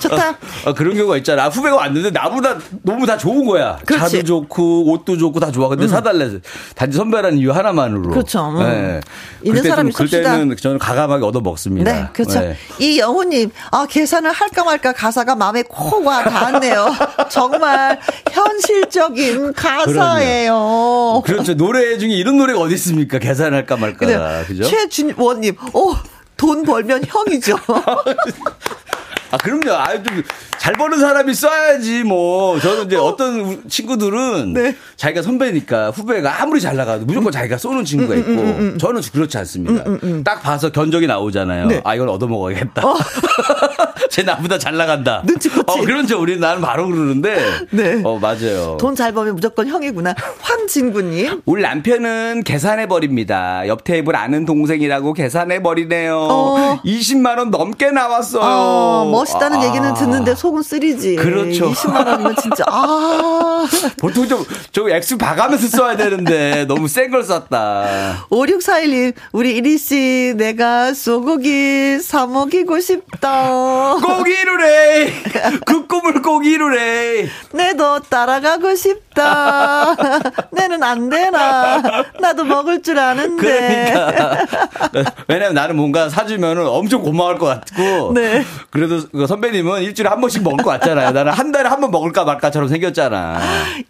좋다. 어, 어, 그런 경우가 있잖아. 아, 후배가 왔는데 나보다 너무 다 좋은 거야. 그렇지. 차도 좋고 옷도 좋고 다 좋아. 근데 음. 사달래. 단지 선배라는 이유 하나만으로. 그렇죠. 음. 네. 있는 사람이 그때는 저는 가감하게 얻어 먹습니다. 네, 그렇죠. 네. 이 영호님, 아 계산을 할까 말까 가사가 마음에 코가 닿았네요. 정말 현실적인 가사예요. 그렇죠. 노래 중에 이런 노래가 어디 있습니까? 계산할까 말까. 그죠? 최준원님, 오. 돈 벌면 형이죠. 아, 그럼요. 아유, 좀, 잘 버는 사람이 써야지, 뭐. 저는 이제 어. 떤 친구들은 네. 자기가 선배니까 후배가 아무리 잘 나가도 무조건 자기가 쏘는 친구가 음, 음, 있고, 음, 음, 음, 저는 그렇지 않습니다. 음, 딱 봐서 견적이 나오잖아요. 네. 아, 이걸 얻어먹어야겠다. 어. 쟤 나보다 잘 나간다. 눈치코치. 어, 그런죠. 우리 나는 바로 그러는데. 네. 어, 맞아요. 돈잘 벌면 무조건 형이구나. 황진구님. 우리 남편은 계산해버립니다. 옆 테이블 아는 동생이라고 계산해버리네요. 어. 20만원 넘게 나왔어요. 어, 멋있다는 아. 얘기는 듣는데 속은 쓰리지. 그렇죠. 20만 원이면 진짜 아. 보통 좀, 좀 액수 봐가면서 써야 되는데 너무 센 걸 썼다. 5641님, 우리 이리 씨, 내가 소고기 사 먹이고 싶다. 꼭 이루래. 그 꿈을 꼭 이루래. 내도 따라가고 싶다. 내는 안 되나. 나도 먹을 줄 아는데. 그러니까. 왜냐면 나는 뭔가 사주면 엄청 고마울 것 같고. 네. 그래도 그 선배님은 일주일에 한 번씩 먹을 것 같잖아요. 나는 한 달에 한 번 먹을까 말까처럼 생겼잖아.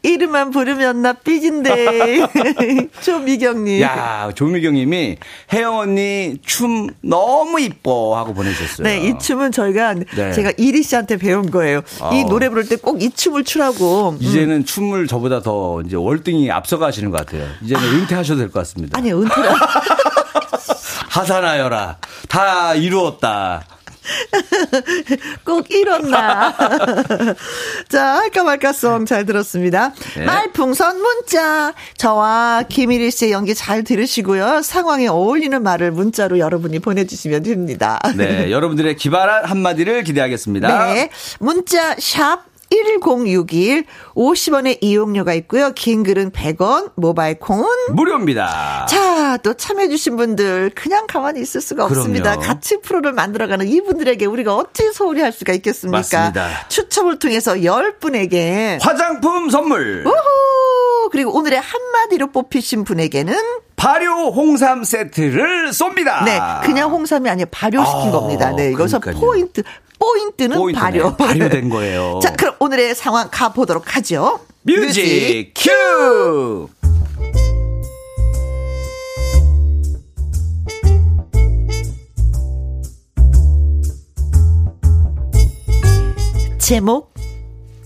이름만 부르면 나 삐진데. 조미경님. 야, 조미경님이 혜영 언니 춤 너무 이뻐 하고 보내주셨어요. 네, 이 춤은 저희가 네. 제가 이리 씨한테 배운 거예요. 어. 이 노래 부를 때 꼭 이 춤을 추라고. 음. 이제는 음. 춤을 저 보다 더 이제 월등히 앞서가시는 것 같아요. 이제는 아. 은퇴하셔도 될 것 같습니다. 아니, 은퇴를. 하사나여라. 다 이루었다. 꼭 이뤘나. 자, 할까 말까송 잘 들었습니다. 네. 말풍선 문자. 저와 김일희 씨의 연기 잘 들으시고요. 상황에 어울리는 말을 문자로 여러분이 보내주시면 됩니다. 네, 여러분들의 기발한 한마디를 기대하겠습니다. 네. 문자 샵 1061 50원의 이용료가 있고요. 긴 글은 100원, 모바일 콩은 무료입니다. 자, 또 참여해 주신 분들 그냥 가만히 있을 수가 그럼요. 없습니다. 같이 프로를 만들어가는 이분들에게 우리가 어찌 소홀히 할 수가 있겠습니까? 맞습니다. 추첨을 통해서 10분에게 화장품 선물. 우후! 그리고 오늘의 한마디로 뽑히신 분에게는 발효 홍삼 세트를 쏩니다. 네, 그냥 홍삼이 아니라 발효시킨 아, 겁니다. 네, 그러니까요. 포인트 포인트는 포인트네. 발효. 발효된 거예요. 자, 그럼 오늘의 상황 가보도록 하죠. music, music cue! 제목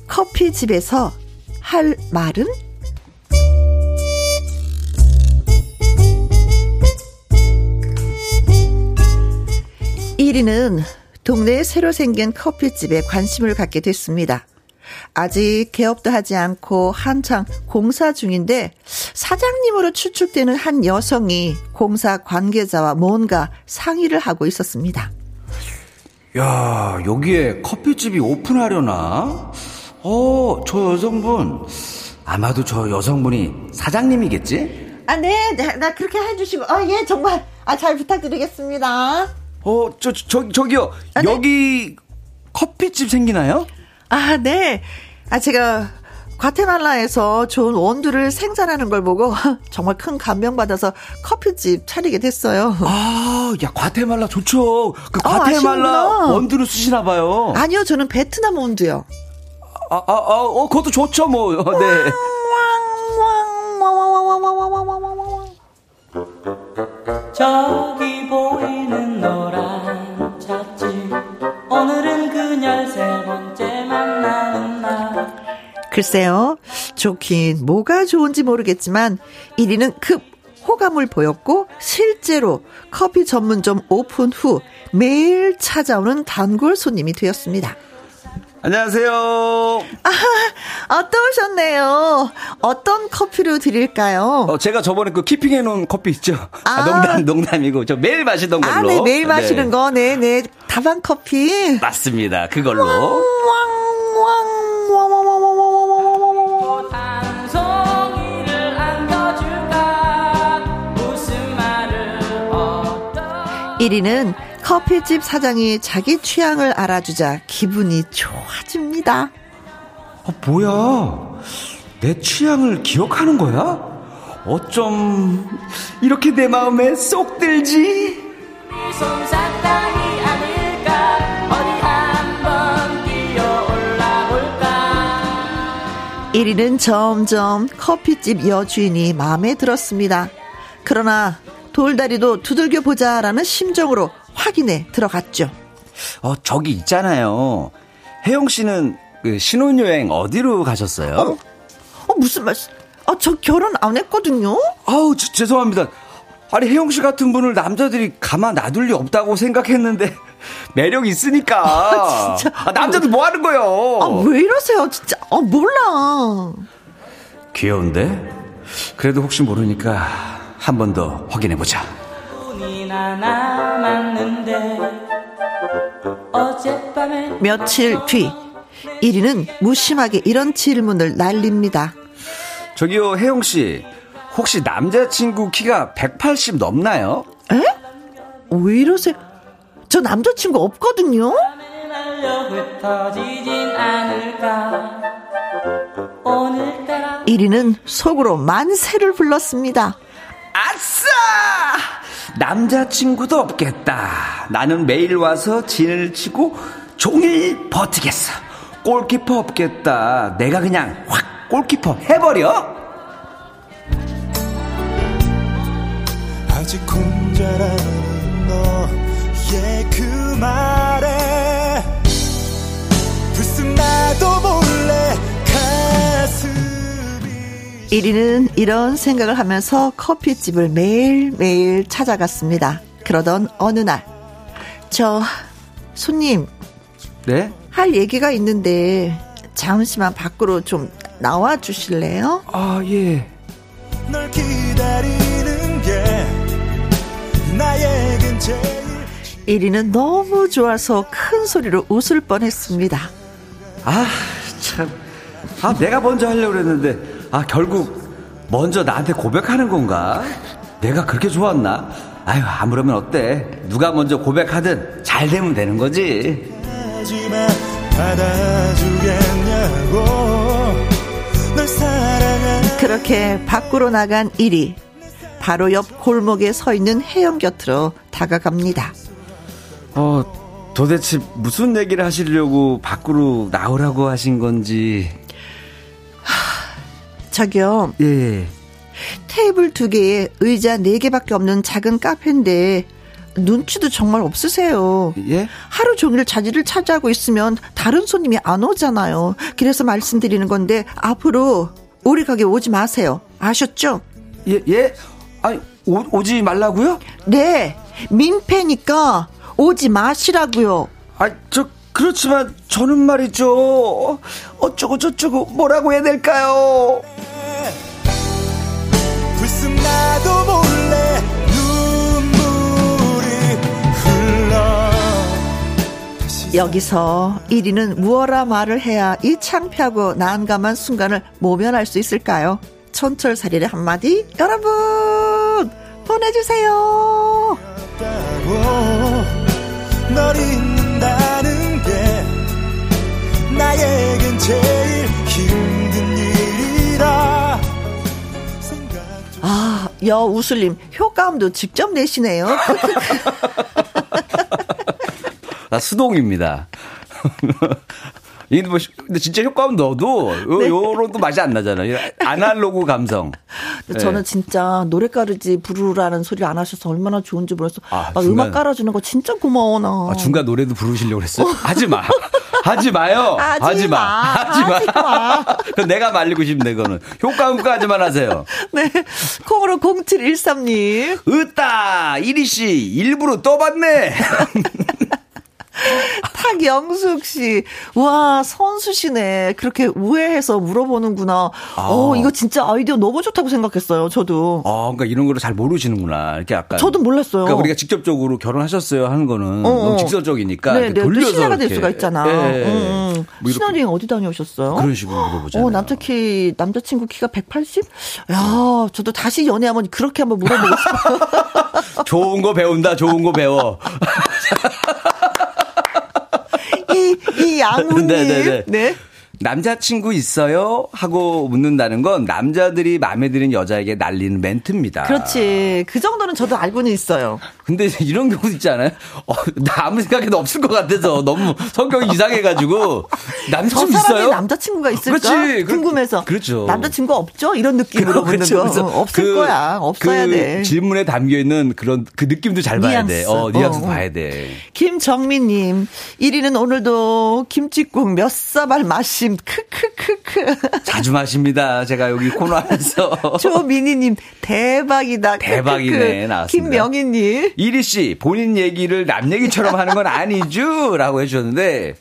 커피집에서 할 말은 1위는 동네에 새로 생긴 커피집에 관심을 갖게 됐습니다. 아직 개업도 하지 않고 한창 공사 중인데 사장님으로 추측되는 한 여성이 공사 관계자와 뭔가 상의를 하고 있었습니다. 야, 여기에 커피집이 오픈하려나? 어, 저 여성분. 아마도 저 여성분이 사장님이겠지? 아, 네, 네, 나 그렇게 해주시고, 아, 예, 정말, 아, 잘 부탁드리겠습니다. 어, 저, 저, 저기요. 아, 네? 여기 커피집 생기나요? 아, 네. 아, 제가 과테말라에서 좋은 원두를 생산하는 걸 보고 정말 큰 감명받아서 커피집 차리게 됐어요. 아, 야, 과테말라 좋죠. 그 아, 과테말라 아, 원두를 쓰시나 봐요. 아니요, 저는 베트남 원두요. 아, 아, 아, 어, 그것도 좋죠, 뭐. 어, 네. 저기 보이는 글쎄요 좋긴 뭐가 좋은지 모르겠지만 1위는 급 호감을 보였고 실제로 커피 전문점 오픈 후 매일 찾아오는 단골 손님이 되었습니다. 안녕하세요. 아, 어떠셨네요. 어떤 커피로 드릴까요? 어, 제가 저번에 그 키핑해 놓은 커피 있죠? 아, 아 농담, 농담이고. 저 매일 마시던 걸로. 아, 네, 매일 마시는 네. 거. 네, 네. 다방 커피. 맞습니다. 그걸로. 왕, 왕, 왕, 왕, 1위는 커피집 사장이 자기 취향을 알아주자 기분이 좋아집니다. 어, 뭐야? 내 취향을 기억하는 거야? 어쩜 이렇게 내 마음에 쏙 들지? 솜사탕이 아닐까 어디 한번 뛰어올라볼까 1위는 점점 커피집 여주인이 마음에 들었습니다. 그러나 돌다리도 두들겨 보자라는 심정으로 확인에 들어갔죠. 어, 저기 있잖아요. 혜영 씨는 그 신혼여행 어디로 가셨어요? 어, 어 무슨 말씀? 아, 저 결혼 안 했거든요? 아우, 저, 죄송합니다. 아니, 혜영 씨 같은 분을 남자들이 가만 놔둘 리 없다고 생각했는데, 매력 있으니까. 아, 진짜. 아, 남자들 뭐 하는 거예요? 아, 왜 이러세요? 진짜. 아, 몰라. 귀여운데? 그래도 혹시 모르니까 한 번 더 확인해 보자. 며칠 뒤 1위는 무심하게 이런 질문을 날립니다. 저기요 혜영 씨 혹시 남자친구 키가 180 넘나요? 에? 왜 이러세요? 저 남자친구 없거든요. 1위는 속으로 만세를 불렀습니다. 아싸! 남자친구도 없겠다. 나는 매일 와서 진을 치고 종일 버티겠어. 골키퍼 없겠다. 내가 그냥 확 골키퍼 해버려. 아직 혼자라는 너의 그 말에 불쑥 나도 몰 1위는 이런 생각을 하면서 커피집을 매일매일 찾아갔습니다. 그러던 어느 날, 저, 손님. 네? 할 얘기가 있는데, 잠시만 밖으로 좀 나와 주실래요? 아, 예. 널 기다리는 게 나에겐 제일 1위는 너무 좋아서 큰 소리로 웃을 뻔했습니다. 아, 참. 아, 내가 먼저 하려고 그랬는데, 아, 결국 먼저 나한테 고백하는 건가? 내가 그렇게 좋았나? 아유, 아무러면 어때? 누가 먼저 고백하든 잘 되면 되는 거지. 그렇게 밖으로 나간 일이 바로 옆 골목에 서 있는 혜영 곁으로 다가갑니다. 어, 도대체 무슨 얘기를 하시려고 밖으로 나오라고 하신 건지. 저기요. 예, 예. 테이블 두 개에 의자 네 개밖에 없는 작은 카페인데 눈치도 정말 없으세요. 예? 하루 종일 자리를 차지하고 있으면 다른 손님이 안 오잖아요. 그래서 말씀드리는 건데 앞으로 우리 가게 오지 마세요. 아셨죠? 예, 예? 아니, 오, 오지 말라고요? 네. 민폐니까 오지 마시라고요. 아, 저 그렇지만 저는 말이죠. 어쩌고 저쩌고 뭐라고 해야 될까요? 불쑥 나도 몰래 눈물이 흘러 여기서 1위는 무어라 말을 해야 이 창피하고 난감한 순간을 모면할 수 있을까요? 촌철살인의 한마디 여러분 보내주세요. 나에겐 제일 힘든 일이라 아, 여우슬님, 효과음도 직접 내시네요. 나 수동입니다. 이게 뭐, 근데 진짜 효과음 넣어도, 네. 요런 또 맛이 안 나잖아 요. 아날로그 감성. 저는 네. 진짜 노래 가르지 부르라는 소리를 안 하셔서 얼마나 좋은지 몰랐어. 아, 막 중간, 음악 깔아주는 거 진짜 고마워, 나. 아, 중간 노래도 부르시려고 그랬어요? 하지 마. 하지 마요. 하지, 하지 마. 하지 마. 하지 마. 그건 내가 말리고 싶네, 그거는. 효과음까지만 하세요. 네. 콩으로 0713님. 으따! 이리씨, 일부러 떠봤네. 탁영숙 씨. 와, 선수시네. 그렇게 우회해서 물어보는구나. 아. 어, 이거 진짜 아이디어 너무 좋다고 생각했어요, 저도. 아, 그러니까 이런 거를 잘 모르시는구나. 이렇게 약간. 저도 몰랐어요. 그러니까 우리가 직접적으로 결혼하셨어요 하는 거는 어, 어. 너무 직설적이니까. 네, 네. 돌려서. 신뢰가 될 수가 있잖아. 네. 음, 음. 뭐 신혼여행 어디 다녀오셨어요? 그런 식으로 물어보잖아요. 어, 남자 키, 남자친구 키가 180? 야, 저도 다시 연애하면 그렇게 한번 물어보고 싶어요. 좋은 거 배운다, 좋은 거 배워. 이, 이 양우님. 네네네. 네. 남자친구 있어요? 하고 묻는다는 건 남자들이 마음에 드는 여자에게 날리는 멘트입니다. 그렇지. 그 정도는 저도 알고는 있어요. 근데 이런 경우 있지 않아요? 어, 나 아무 생각해도 없을 것 같아서 너무 성격이 이상해가지고 남자친구 있어요? 남자친구가 있을까? 그렇지. 궁금해서. 그렇죠. 남자친구 없죠? 이런 느낌으로 그렇죠. 묻는 거. 어, 없을 그, 거야. 없어야 그 돼. 질문에 담겨 있는 그런 그 느낌도 잘 봐야 돼. 어, 뉘앙스 어. 봐야 돼. 김정민님, 1위는 오늘도 김치국 몇 사발 마심 크크크크. 자주 마십니다. 제가 여기 코너 안에서. 조민희님 대박이다. 대박이네 나왔습니다. 김명희님. 이리 씨 본인 얘기를 남 얘기처럼 하는 건 아니죠라고 해주셨는데.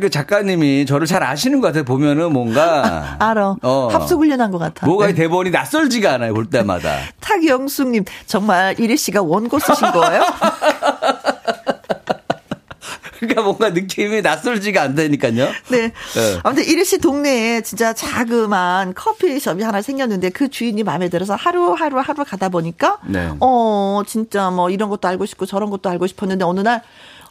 그 작가님이 저를 잘 아시는 것 같아요. 보면은 뭔가. 아, 알아. 어. 합숙 훈련한 것 같아. 뭐가 네. 대본이 낯설지가 않아요. 볼 때마다. 탁영숙님, 정말 이리 씨가 원고 쓰신 거예요? 그러니까 뭔가 느낌이 낯설지가 않다니까요. 네. 네. 아무튼 이리 씨 동네에 진짜 자그만 커피숍이 하나 생겼는데 그 주인이 마음에 들어서 하루 하루 하루 가다 보니까 네. 어 진짜 뭐 이런 것도 알고 싶고 저런 것도 알고 싶었는데 어느 날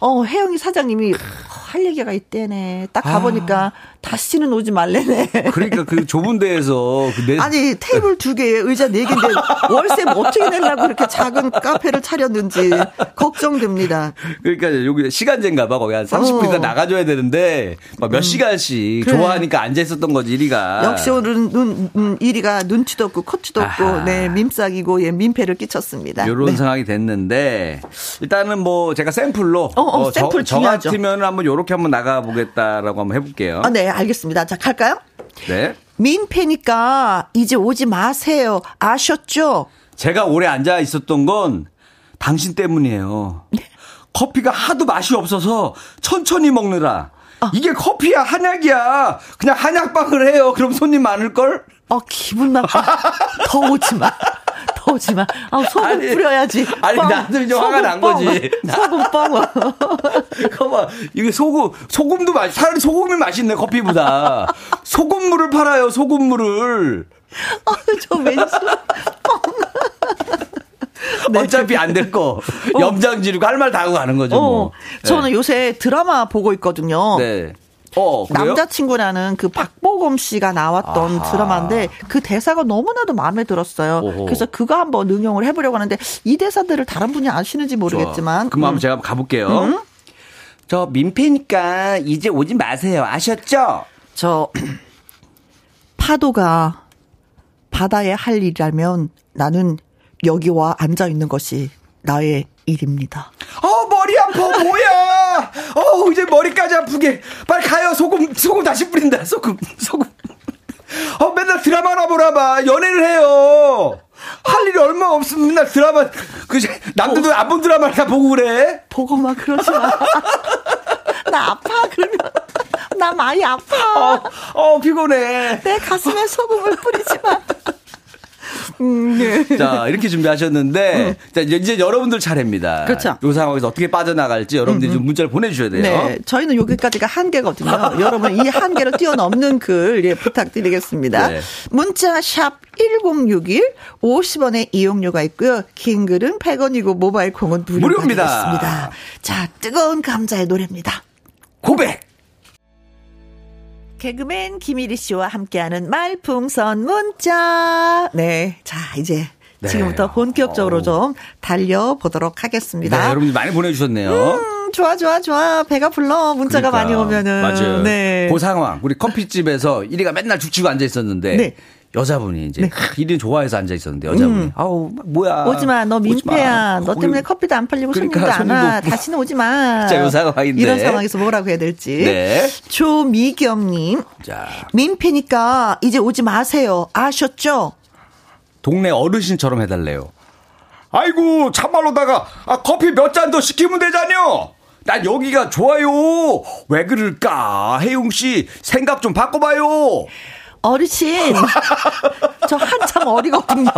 어, 혜영이 사장님이 할 얘기가 있대네. 딱 가보니까 아. 다시는 오지 말래네. 그러니까 그 좁은 데에서 그 내... 아니 테이블 두 개에 의자 네 개인데 월세 뭐 어떻게 내려고 그렇게 작은 카페를 차렸는지 걱정됩니다. 그러니까 여기 시간제인가 봐. 거기 한 30분 있다 어. 나가줘야 되는데 막몇 음. 시간씩 그래. 좋아하니까 앉아 있었던 거지 이리가. 역시 오늘은 눈 음, 이리가 눈치도 없고 코치도 없고 아하. 네 밈싹이고 예 민폐를 끼쳤습니다. 이런 네. 상황이 됐는데 일단은 뭐 제가 샘플로 어, 어, 어 샘플 저. 저 같으면 한번 요렇게 한번 나가 보겠다라고 한번 해볼게요. 아, 네. 알겠습니다. 자, 갈까요? 네. 민폐니까 이제 오지 마세요. 아셨죠? 제가 오래 앉아 있었던 건 당신 때문이에요. 네? 커피가 하도 맛이 없어서 천천히 먹느라. 아. 이게 커피야, 한약이야. 그냥 한약방을 해요. 그럼 손님 많을걸? 어, 기분 나빠. 더 오지 마. 더 오지 마. 아, 소금 아니, 뿌려야지. 아니, 뻥. 나도 이제 화가 난 뻥. 거지. 소금 뻥. 그봐 이게 소금, 소금도 맛, 차라리 소금이 맛있네, 커피보다. 소금물을 팔아요, 소금물을. 아, 저 왠지. 뻥. 네. 어차피 안 될 거. 어. 염장 지르고 할 말 다 하고 가는 거죠. 어. 뭐. 저는 네. 요새 드라마 보고 있거든요. 네. 어, 남자친구라는 그 박보검 씨가 나왔던 아하. 드라마인데 그 대사가 너무나도 마음에 들었어요. 오호. 그래서 그거 한번 응용을 해보려고 하는데 이 대사들을 다른 분이 아시는지 모르겠지만. 그럼 음. 한번 제가 가볼게요. 음? 저 민폐니까 이제 오지 마세요. 아셨죠? 저 파도가 바다에 할 일이라면 나는 여기 와 앉아 있는 것이 나의 일입니다. 어 머리 아파 뭐야? 어 이제 머리까지 아프게 빨리 가요 소금 소금 다시 뿌린다 소금 소금. 어 맨날 드라마나 보나 봐 연애를 해요. 할 일이 얼마 없으면 맨날 드라마 그 남들도 안 본 드라마를 다 보고 그래? 보고 막 그러지 마. 나 아파, 그러면. 나 많이 아파. 어, 어 피곤해. 내 가슴에 소금을 뿌리지 마. 음, 네. 자, 이렇게 준비하셨는데, 음. 자, 이제 여러분들 차례입니다. 그렇죠. 이 상황에서 어떻게 빠져나갈지 여러분들이 음, 좀 음. 문자를 보내주셔야 돼요. 네. 저희는 여기까지가 한계거든요. 여러분, 이 한계를 뛰어넘는 글, 예, 부탁드리겠습니다. 네. 문자 샵 1061, 50원의 이용료가 있고요. 긴 글은 100원이고, 모바일 콩은 무료입니다. 무료입니다. 자, 뜨거운 감자의 노래입니다. 고백! 개그맨 김일희 씨와 함께하는 말풍선 문자. 네. 자, 이제 네. 지금부터 본격적으로 어우. 좀 달려보도록 하겠습니다. 네, 여러분들 많이 보내주셨네요. 음, 좋아, 좋아, 좋아. 배가 불러. 문자가 그러니까, 많이 오면은. 맞아요. 네. 그 상황. 우리 커피집에서 1위가 맨날 죽치고 앉아 있었는데. 네. 여자분이 이제 네. 일이 좋아해서 앉아 있었는데 여자분이. 음. 아우 뭐야. 오지마 너 민폐야. 너 때문에 커피도 안 팔리고 그러니까 손님도 안 와. 다시는 오지마. 자, 요 상황인데. 이런 상황에서 뭐라고 해야 될지. 네. 조미경님. 자. 민폐니까 이제 오지 마세요. 아셨죠? 동네 어르신처럼 해달래요. 아이고 참말로다가 아, 커피 몇 잔 더 시키면 되잖요 난 여기가 좋아요. 왜 그럴까? 혜용 씨 생각 좀 바꿔봐요 어르신, 저 한참 어리거든요.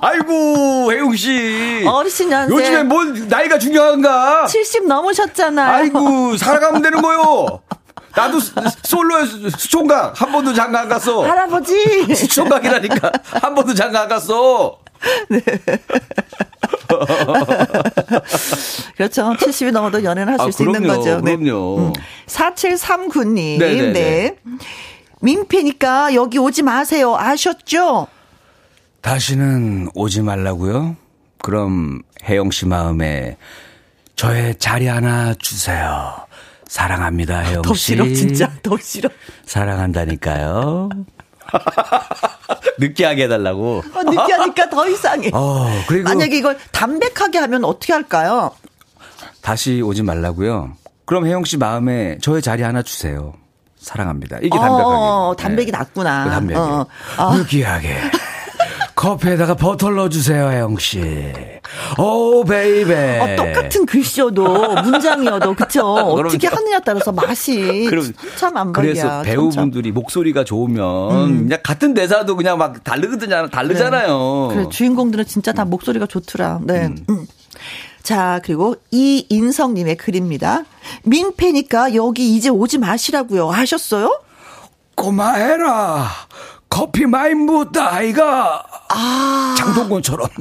아이고, 혜용 씨. 어르신 연세. 요즘에 뭔 나이가 중요한가? 70 넘으셨잖아요. 아이고, 살아가면 되는 거요. 나도 솔로에 수총각 한 번도 장가 안 갔어. 할아버지. 수총각이라니까 한 번도 장가 안 갔어. 네. 그렇죠. 70이 넘어도 연애를 하실 아, 수 있는 거죠. 네. 그럼요. 음. 4739님. 네네네. 네. 민폐니까 여기 오지 마세요. 아셨죠? 다시는 오지 말라고요? 그럼 혜영 씨 마음에 저의 자리 하나 주세요. 사랑합니다, 혜영 씨. 더 싫어, 진짜. 더 싫어. 사랑한다니까요. 느끼하게 해달라고. 어, 느끼하니까 더 이상해. 어, 그리고 만약에 이걸 담백하게 하면 어떻게 할까요? 다시 오지 말라고요. 그럼 혜영 씨 마음에 저의 자리 하나 주세요. 사랑합니다. 이게 담백하게. 어, 담백이 네. 낮구나. 그 담백이. 어, 어. 느끼하게. 커피에다가 버터를 넣어주세요, 혜영 씨. 오, baby. 어, 똑같은 글씨여도, 문장이어도, 그쵸? 어떻게 하느냐 따라서 맛이 참 안박이야. 그래서 배우분들이 참. 목소리가 좋으면, 음. 그냥 같은 대사도 그냥 막 다르거든요, 다르잖아요. 그래, 그래 주인공들은 진짜 다 목소리가 좋더라. 네. 음. 음. 자, 그리고 이인성님의 글입니다. 민폐니까 여기 이제 오지 마시라고요. 하셨어요? 고마해라. 커피 많이 무따 아이가. 아. 장동건처럼.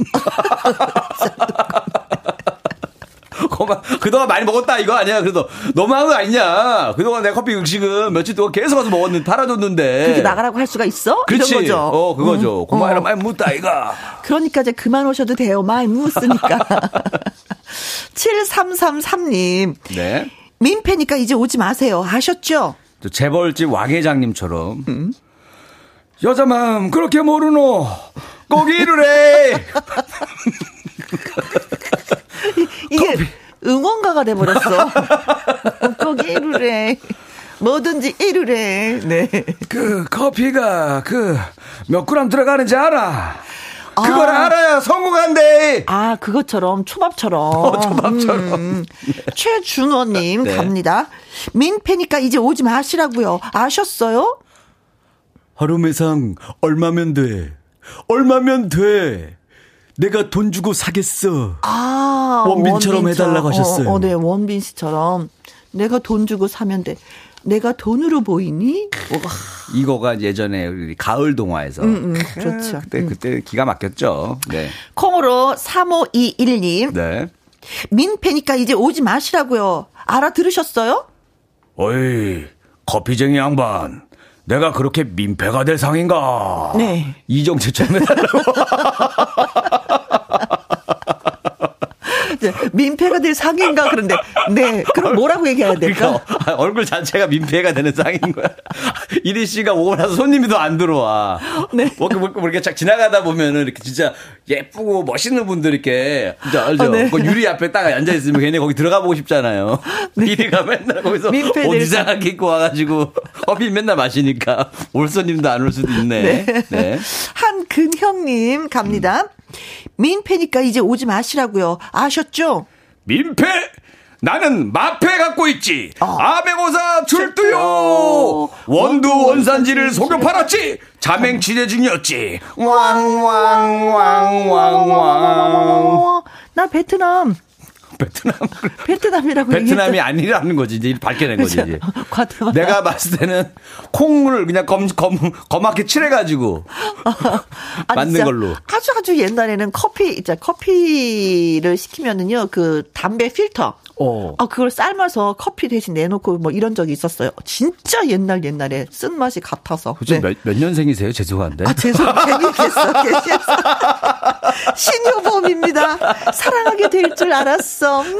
고마, 그동안 많이 먹었다 이거 아니야. 그래도 너무한 거 아니냐. 그동안 내 커피 음식은 며칠 동안 계속 와서 먹었는데 팔아줬는데. 그렇게 나가라고 할 수가 있어? 그렇지. 거죠. 어, 그거죠. 음. 고마워라 어. 많이 묻다 이가. 그러니까 이제 그만 오셔도 돼요. 많이 묻으니까. 7333님. 네. 민폐니까 이제 오지 마세요. 아셨죠? 재벌집 왕 회장님처럼. 음? 여자 마음 그렇게 모르노. 꼭 일을 해. 이게 응원가가 돼버렸어. 꼭 일을 해. 뭐든지 일을 해. 네. 그 커피가 그 몇 그램 들어가는지 알아. 그걸 아. 알아야 성공한대. 아, 그것처럼 초밥처럼. 어, 초밥처럼. 음. 네. 최준호님 네. 갑니다. 민폐니까 이제 오지 마시라고요. 아셨어요? 하루 매상 얼마면 돼? 얼마면 돼? 내가 돈 주고 사겠어. 아, 원빈처럼 원빈 해달라고 하셨어요. 어, 어, 네, 원빈 씨처럼 내가 돈 주고 사면 돼. 내가 돈으로 보이니? 이거가 예전에 우리 가을 동화에서. 음, 음, 그렇죠. 그때, 음. 그때 기가 막혔죠. 네. 콩으로 3521님. 네. 민폐니까 이제 오지 마시라고요. 알아들으셨어요? 어이, 커피쟁이 양반. 내가 그렇게 민폐가 될 상인가? 네. 이정재처럼 해달라고. 민폐가 될 상인가 그런데 네 그럼 뭐라고 얘기해야 될까? 그러니까 얼굴 자체가 민폐가 되는 상인 거야. 이리 씨가 오고 나서 손님이 더 안 들어와. 네. 뭐 이렇게, 뭐 이렇게 쫙 지나가다 보면은 이렇게 진짜 예쁘고 멋있는 분들 이렇게 진짜 알죠? 어, 네. 그 유리 앞에 딱 앉아 있으면 괜히 거기 들어가 보고 싶잖아요. 네. 이리가 맨날 거기서 옷 이상하게 입고 와가지고 커피 맨날 마시니까 올 손님도 안 올 수도 있네. 네. 네. 한근형님 갑니다. 음. 민폐니까 이제 오지 마시라고요. 아셨죠? 민폐! 나는 마패 갖고 있지. 어. 아베고사 출두요. 원두 원산지를 속여 팔았지. 자맹 취재 중이었지. 왕 왕 왕 왕왕왕. 나 베트남. 베트남 베트남이라고 베트남이 아니라는 거지 이제 밝혀낸 거지 이제. 내가 봤을 때는 콩을 그냥 검, 검 검하게 칠해가지고 아, 만든 걸로. 아주 아주 옛날에는 커피 이제 커피를 시키면은요 그 담배 필터. 어. 아, 그걸 삶아서 커피 대신 내놓고 뭐 이런 적이 있었어요. 진짜 옛날 옛날에 쓴 맛이 같아서. 네. 몇, 몇 년생이세요? 죄송한데. 아, 죄송, 재밌겠어. 신효범입니다. 사랑하게 될 줄 알았어. 음.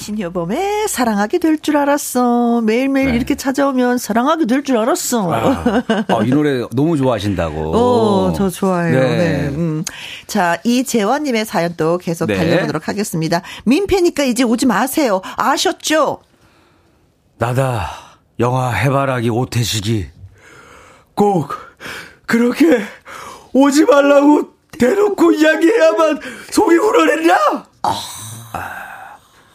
신효범의 사랑하게 될 줄 알았어. 매일매일 네. 이렇게 찾아오면 사랑하게 될 줄 알았어. 아, 어, 이 노래 너무 좋아하신다고. 어, 저 좋아해요. 네. 네. 음. 자, 이재원님의 사연 또 계속 네. 달려보도록 하겠습니다. 민폐니까 이제 오지 마세요. 아셨죠? 나다. 영화 해바라기 오태식이 꼭 그렇게 오지 말라고 대놓고 이야기해야만 속이 우러냈냐? 아.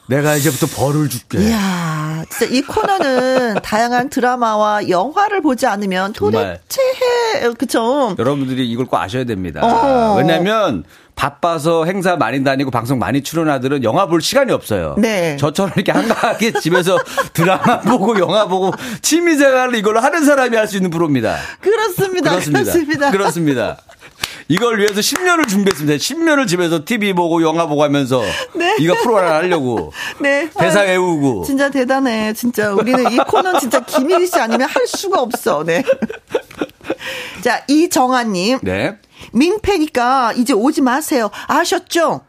내가 이제부터 벌을 줄게. 이야, 진짜 이 코너는 다양한 드라마와 영화를 보지 않으면 도대체 해, 그쵸? 여러분들이 이걸 꼭 아셔야 됩니다. 어. 왜냐면, 바빠서 행사 많이 다니고 방송 많이 출연하들은 영화 볼 시간이 없어요. 네. 저처럼 이렇게 한가하게 집에서 드라마 보고 영화 보고 취미생활을 이걸로 하는 사람이 할 수 있는 프로입니다. 그렇습니다. 그렇습니다. 그렇습니다. 그렇습니다. 이걸 위해서 10년을 준비했습니다. 10년을 집에서 TV 보고 영화 보고 하면서 네. 이거 프로를 하려고. 네. 대사 외우고. 진짜 대단해. 진짜 우리는 이 코너는 진짜 김일희 씨 아니면 할 수가 없어. 네. 자, 이정아 님. 네. 민폐니까 이제 오지 마세요. 아셨죠?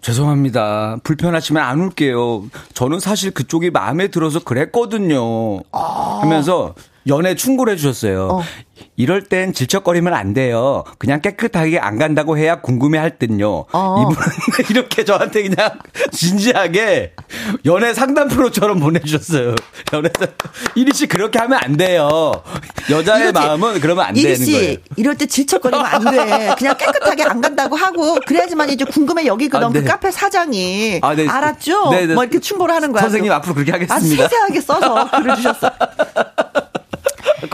죄송합니다. 불편하시면 안 올게요. 저는 사실 그쪽이 마음에 들어서 그랬거든요. 아. 하면서 연애 충고를 해주셨어요. 어. 이럴 땐 질척거리면 안 돼요. 그냥 깨끗하게 안 간다고 해야 궁금해 할 듯요. 어. 이분은 이렇게 저한테 그냥 진지하게 연애 상담 프로처럼 보내주셨어요. 연애 이리 씨 그렇게 하면 안 돼요. 여자의 이렇게, 마음은 그러면 안 되는 씨, 거예요. 이럴 때 질척거리면 안 돼. 그냥 깨끗하게 안 간다고 하고 그래야지만 이제 궁금해 여기거든. 아, 네. 그 카페 사장이 아, 네. 알았죠? 네, 네. 뭐 이렇게 충고를 하는 거야. 선생님 앞으로 그렇게 하겠습니다. 아, 세세하게 써서 글을 주셨어.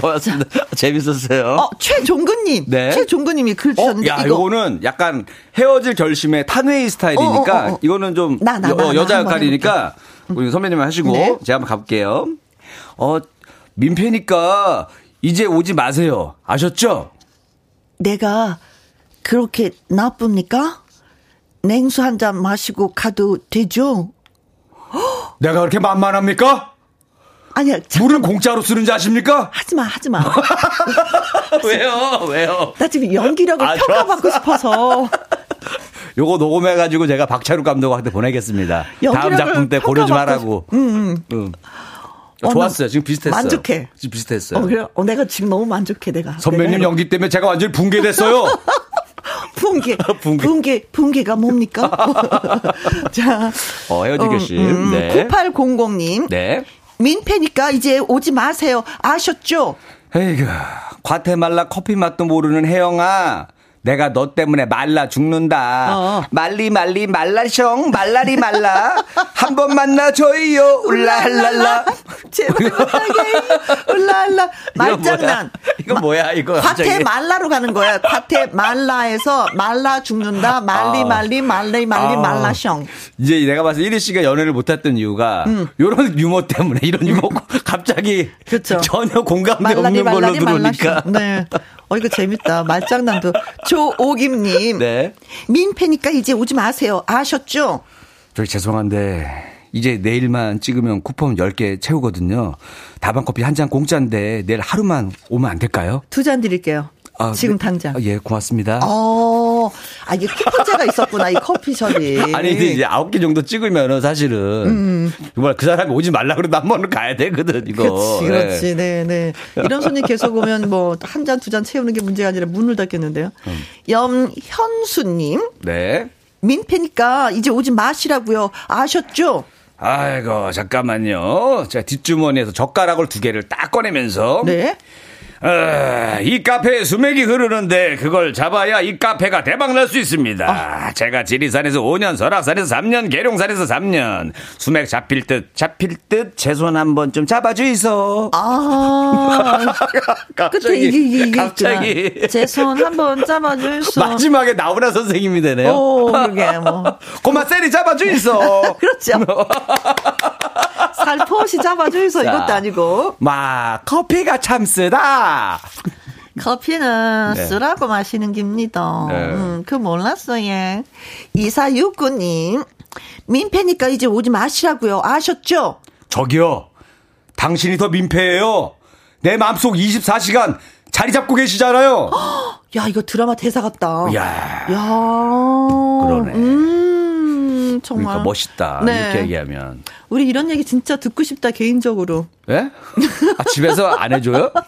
고맙습니다. 재밌었어요. 어, 최종근님. 네. 최종근님이 글 주셨는데. 어, 야, 이거. 는 약간 헤어질 결심의 탄웨이 스타일이니까 어, 어, 어, 어. 이거는 좀 나, 나, 나, 여, 자 역할이니까 우리 선배님 하시고 네. 제가 한번 가볼게요. 어, 민폐니까 이제 오지 마세요. 아셨죠? 내가 그렇게 나쁩니까? 냉수 한 잔 마시고 가도 되죠? 내가 그렇게 만만합니까? 아니야. 물은 공짜로 쓰는지 아십니까? 하지 마, 하지 마. 왜요? 왜요? 나 지금 연기력을 아, 평가받고 싶어서. 요거 녹음해가지고 제가 박찬욱 감독한테 보내겠습니다. 다음 작품 때 고르지 말라고. 응, 응. 응. 어, 좋았어요. 지금 비슷했어요. 만족해. 지금 비슷했어요. 어, 그래? 어, 내가 지금 너무 만족해, 내가. 선배님 내가 연기 때문에 제가 완전히 붕괴됐어요. 붕괴. 붕괴. 붕괴. 붕괴가 뭡니까? 자. 어, 헤어질 결심. 음, 음, 네. 9800님. 네. 민폐니까 이제 오지 마세요. 아셨죠? 에이그, 과테말라 커피 맛도 모르는 혜영아. 내가 너 때문에 말라 죽는다. 어. 말리 말리 말라셩 말라리 말라. 한 번 만나줘요. 울라할랄라. 제발 울라할라. 말장난. 이거 뭐야 이거 과태 말라로 가는 거야. 과태 말라에서 말라 죽는다. 말리 아. 말리 말리 말리 아. 말라셩 이제 내가 봐서 1위 씨가 연애를 못했던 이유가 음. 이런 유머 때문에 이런 유머. 갑자기 그쵸. 전혀 공감대 말라리, 없는 말라리, 걸로 들어오니까. 네. 어, 이거 재밌다. 말장난도. 조오김님. 네. 민폐니까 이제 오지 마세요. 아셨죠? 저기 죄송한데, 이제 내일만 찍으면 쿠폰 10개 채우거든요. 다방 커피 한 잔 공짜인데 내일 하루만 오면 안 될까요? 두 잔 드릴게요. 아, 지금 네. 당장. 아, 예, 고맙습니다. 어, 아, 이게 쿠폰제가 있었구나, 이 커피숍이. 아니, 이제 아홉 개 정도 찍으면은 사실은. 음. 정말 그 사람이 오지 말라 그래도 한 번은 가야 되거든, 이거. 그렇지, 그렇지. 네, 네. 네. 이런 손님 계속 오면 뭐, 한 잔, 두 잔 채우는 게 문제가 아니라 문을 닫겠는데요. 음. 염현수님. 네. 민폐니까 이제 오지 마시라고요. 아셨죠? 아이고, 잠깐만요. 제가 뒷주머니에서 젓가락을 두 개를 딱 꺼내면서. 네. 어, 이 카페에 수맥이 흐르는데 그걸 잡아야 이 카페가 대박날 수 있습니다. 아. 제가 지리산에서 5년, 설악산에서 3년, 계룡산에서 3년. 수맥 잡힐 듯, 잡힐 듯, 제손 한번 좀 잡아주이소. 아. 갑자기, 이게, 이게 갑자기. 제손 한 번 잡아주이소. 마지막에 나훈아 선생님이 되네요. 오, 그게 뭐. 고마 셀이 잡아주이소. 그렇죠. 살포시 잡아주이소. 이것도 아니고. 마, 커피가 참 쓰다. 커피는 네. 쓰라고 마시는 겁니다. 네. 음, 그 몰랐어요. 2469님, 민폐니까 이제 오지 마시라고요. 아셨죠? 저기요. 당신이 더 민폐예요. 내 마음속 24시간 자리 잡고 계시잖아요. 야, 이거 드라마 대사 같다. 야. 야. 그러네. 음, 정말. 그러니까 멋있다. 네. 이렇게 얘기하면. 우리 이런 얘기 진짜 듣고 싶다, 개인적으로. 예? 아, 집에서 안 해줘요?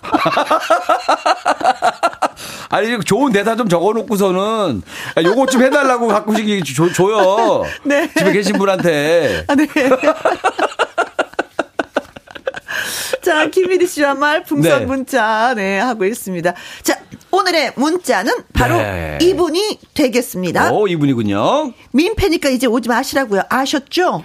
아니, 좋은 대사 좀 적어놓고서는, 아, 요것 좀 해달라고 가끔씩 줘, 줘요. 네. 집에 계신 분한테. 아, 네. 자, 김미리 씨와 말 풍선 네. 문자, 네, 하고 있습니다. 자, 오늘의 문자는 바로 네. 이분이 되겠습니다. 오, 이분이군요. 민폐니까 이제 오지 마시라고요. 아셨죠?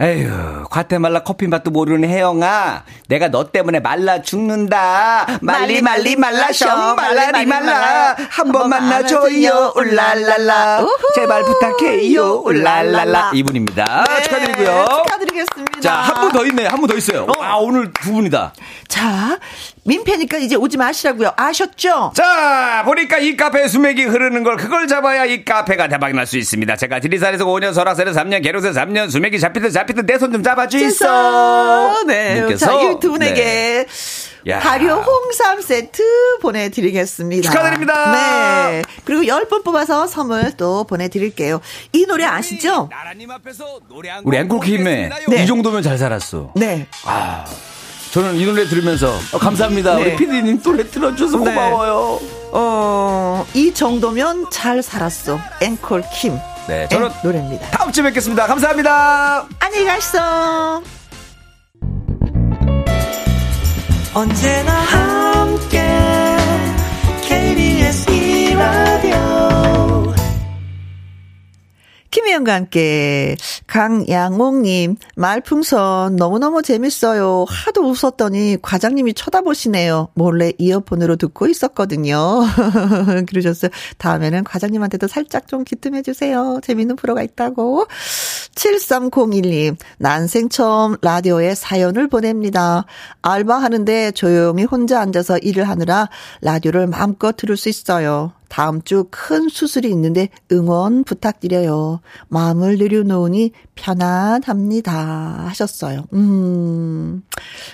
에휴, 과테말라 커피 맛도 모르는 혜영아. 내가 너 때문에 말라 죽는다. 말리, 말리, 말라셔. 말라리, 말라. 한 번 만나줘요. 울랄랄라. 제발 부탁해요. 울랄랄라. 이분입니다. 네, 축하드리고요. 축하드리겠습니다. 자, 한 분 더 있네. 한 분 더 있어요. 어. 아, 오늘 두 분이다. 자, 민폐니까 이제 오지 마시라고요. 아셨죠? 자, 보니까 이 카페에 수맥이 흐르는 걸 그걸 잡아야 이 카페가 대박이 날 수 있습니다. 제가 지리산에서 5년, 설악산에서 3년, 계룡산에서 3년, 수맥이 잡히듯 잡히듯 내손 좀 잡아주있어. 네. 자, 이두 분에게 네. 발효 홍삼 세트 보내드리겠습니다. 축하드립니다. 네. 그리고 10분 뽑아서 선물 또 보내드릴게요. 이 노래 아시죠? 우리 앵콜킴의 네. 이 정도면 잘 살았어. 네. 아. 저는 이 노래 들으면서 어, 감사합니다. 네. 우리 피디님 노래 틀어줘서 네. 고마워요. 어, 이 정도면 잘 살았어. 앵콜 킴. 네, 저는 노래입니다. 다음 주에 뵙겠습니다. 감사합니다. 안녕히 가시어 언제나 함께 김혜영과 함께 강양옥님 말풍선 너무너무 재밌어요. 하도 웃었더니 과장님이 쳐다보시네요. 몰래 이어폰으로 듣고 있었거든요. 그러셨어요. 다음에는 과장님한테도 살짝 좀 기뜸해 주세요. 재밌는 프로가 있다고. 7301님 난생 처음 라디오에 사연을 보냅니다. 알바하는데 조용히 혼자 앉아서 일을 하느라 라디오를 마음껏 들을 수 있어요. 다음 주 큰 수술이 있는데 응원 부탁드려요. 마음을 내려놓으니 편안합니다. 하셨어요. 음,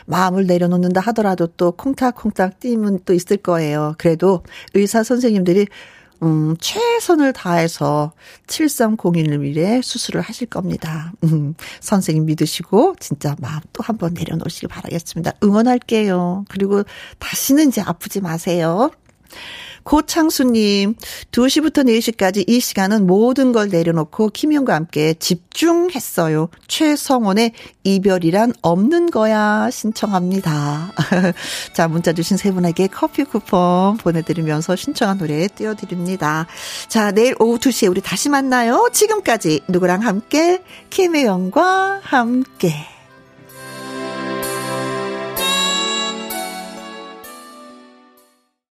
마음을 내려놓는다 하더라도 또 콩닥콩닥 뛰면 또 있을 거예요. 그래도 의사 선생님들이 음, 최선을 다해서 7301에 수술을 하실 겁니다. 음, 선생님 믿으시고 진짜 마음 또 한번 내려놓으시기 바라겠습니다. 응원할게요. 그리고 다시는 이제 아프지 마세요. 고창수님, 2시부터 4시까지 이 시간은 모든 걸 내려놓고 김용과 함께 집중했어요. 최성원의 이별이란 없는 거야 신청합니다. 자, 문자 주신 세 분에게 커피 쿠폰 보내드리면서 신청한 노래 띄워드립니다. 자, 내일 오후 2시에 우리 다시 만나요. 지금까지 누구랑 함께? 김혜영과 함께.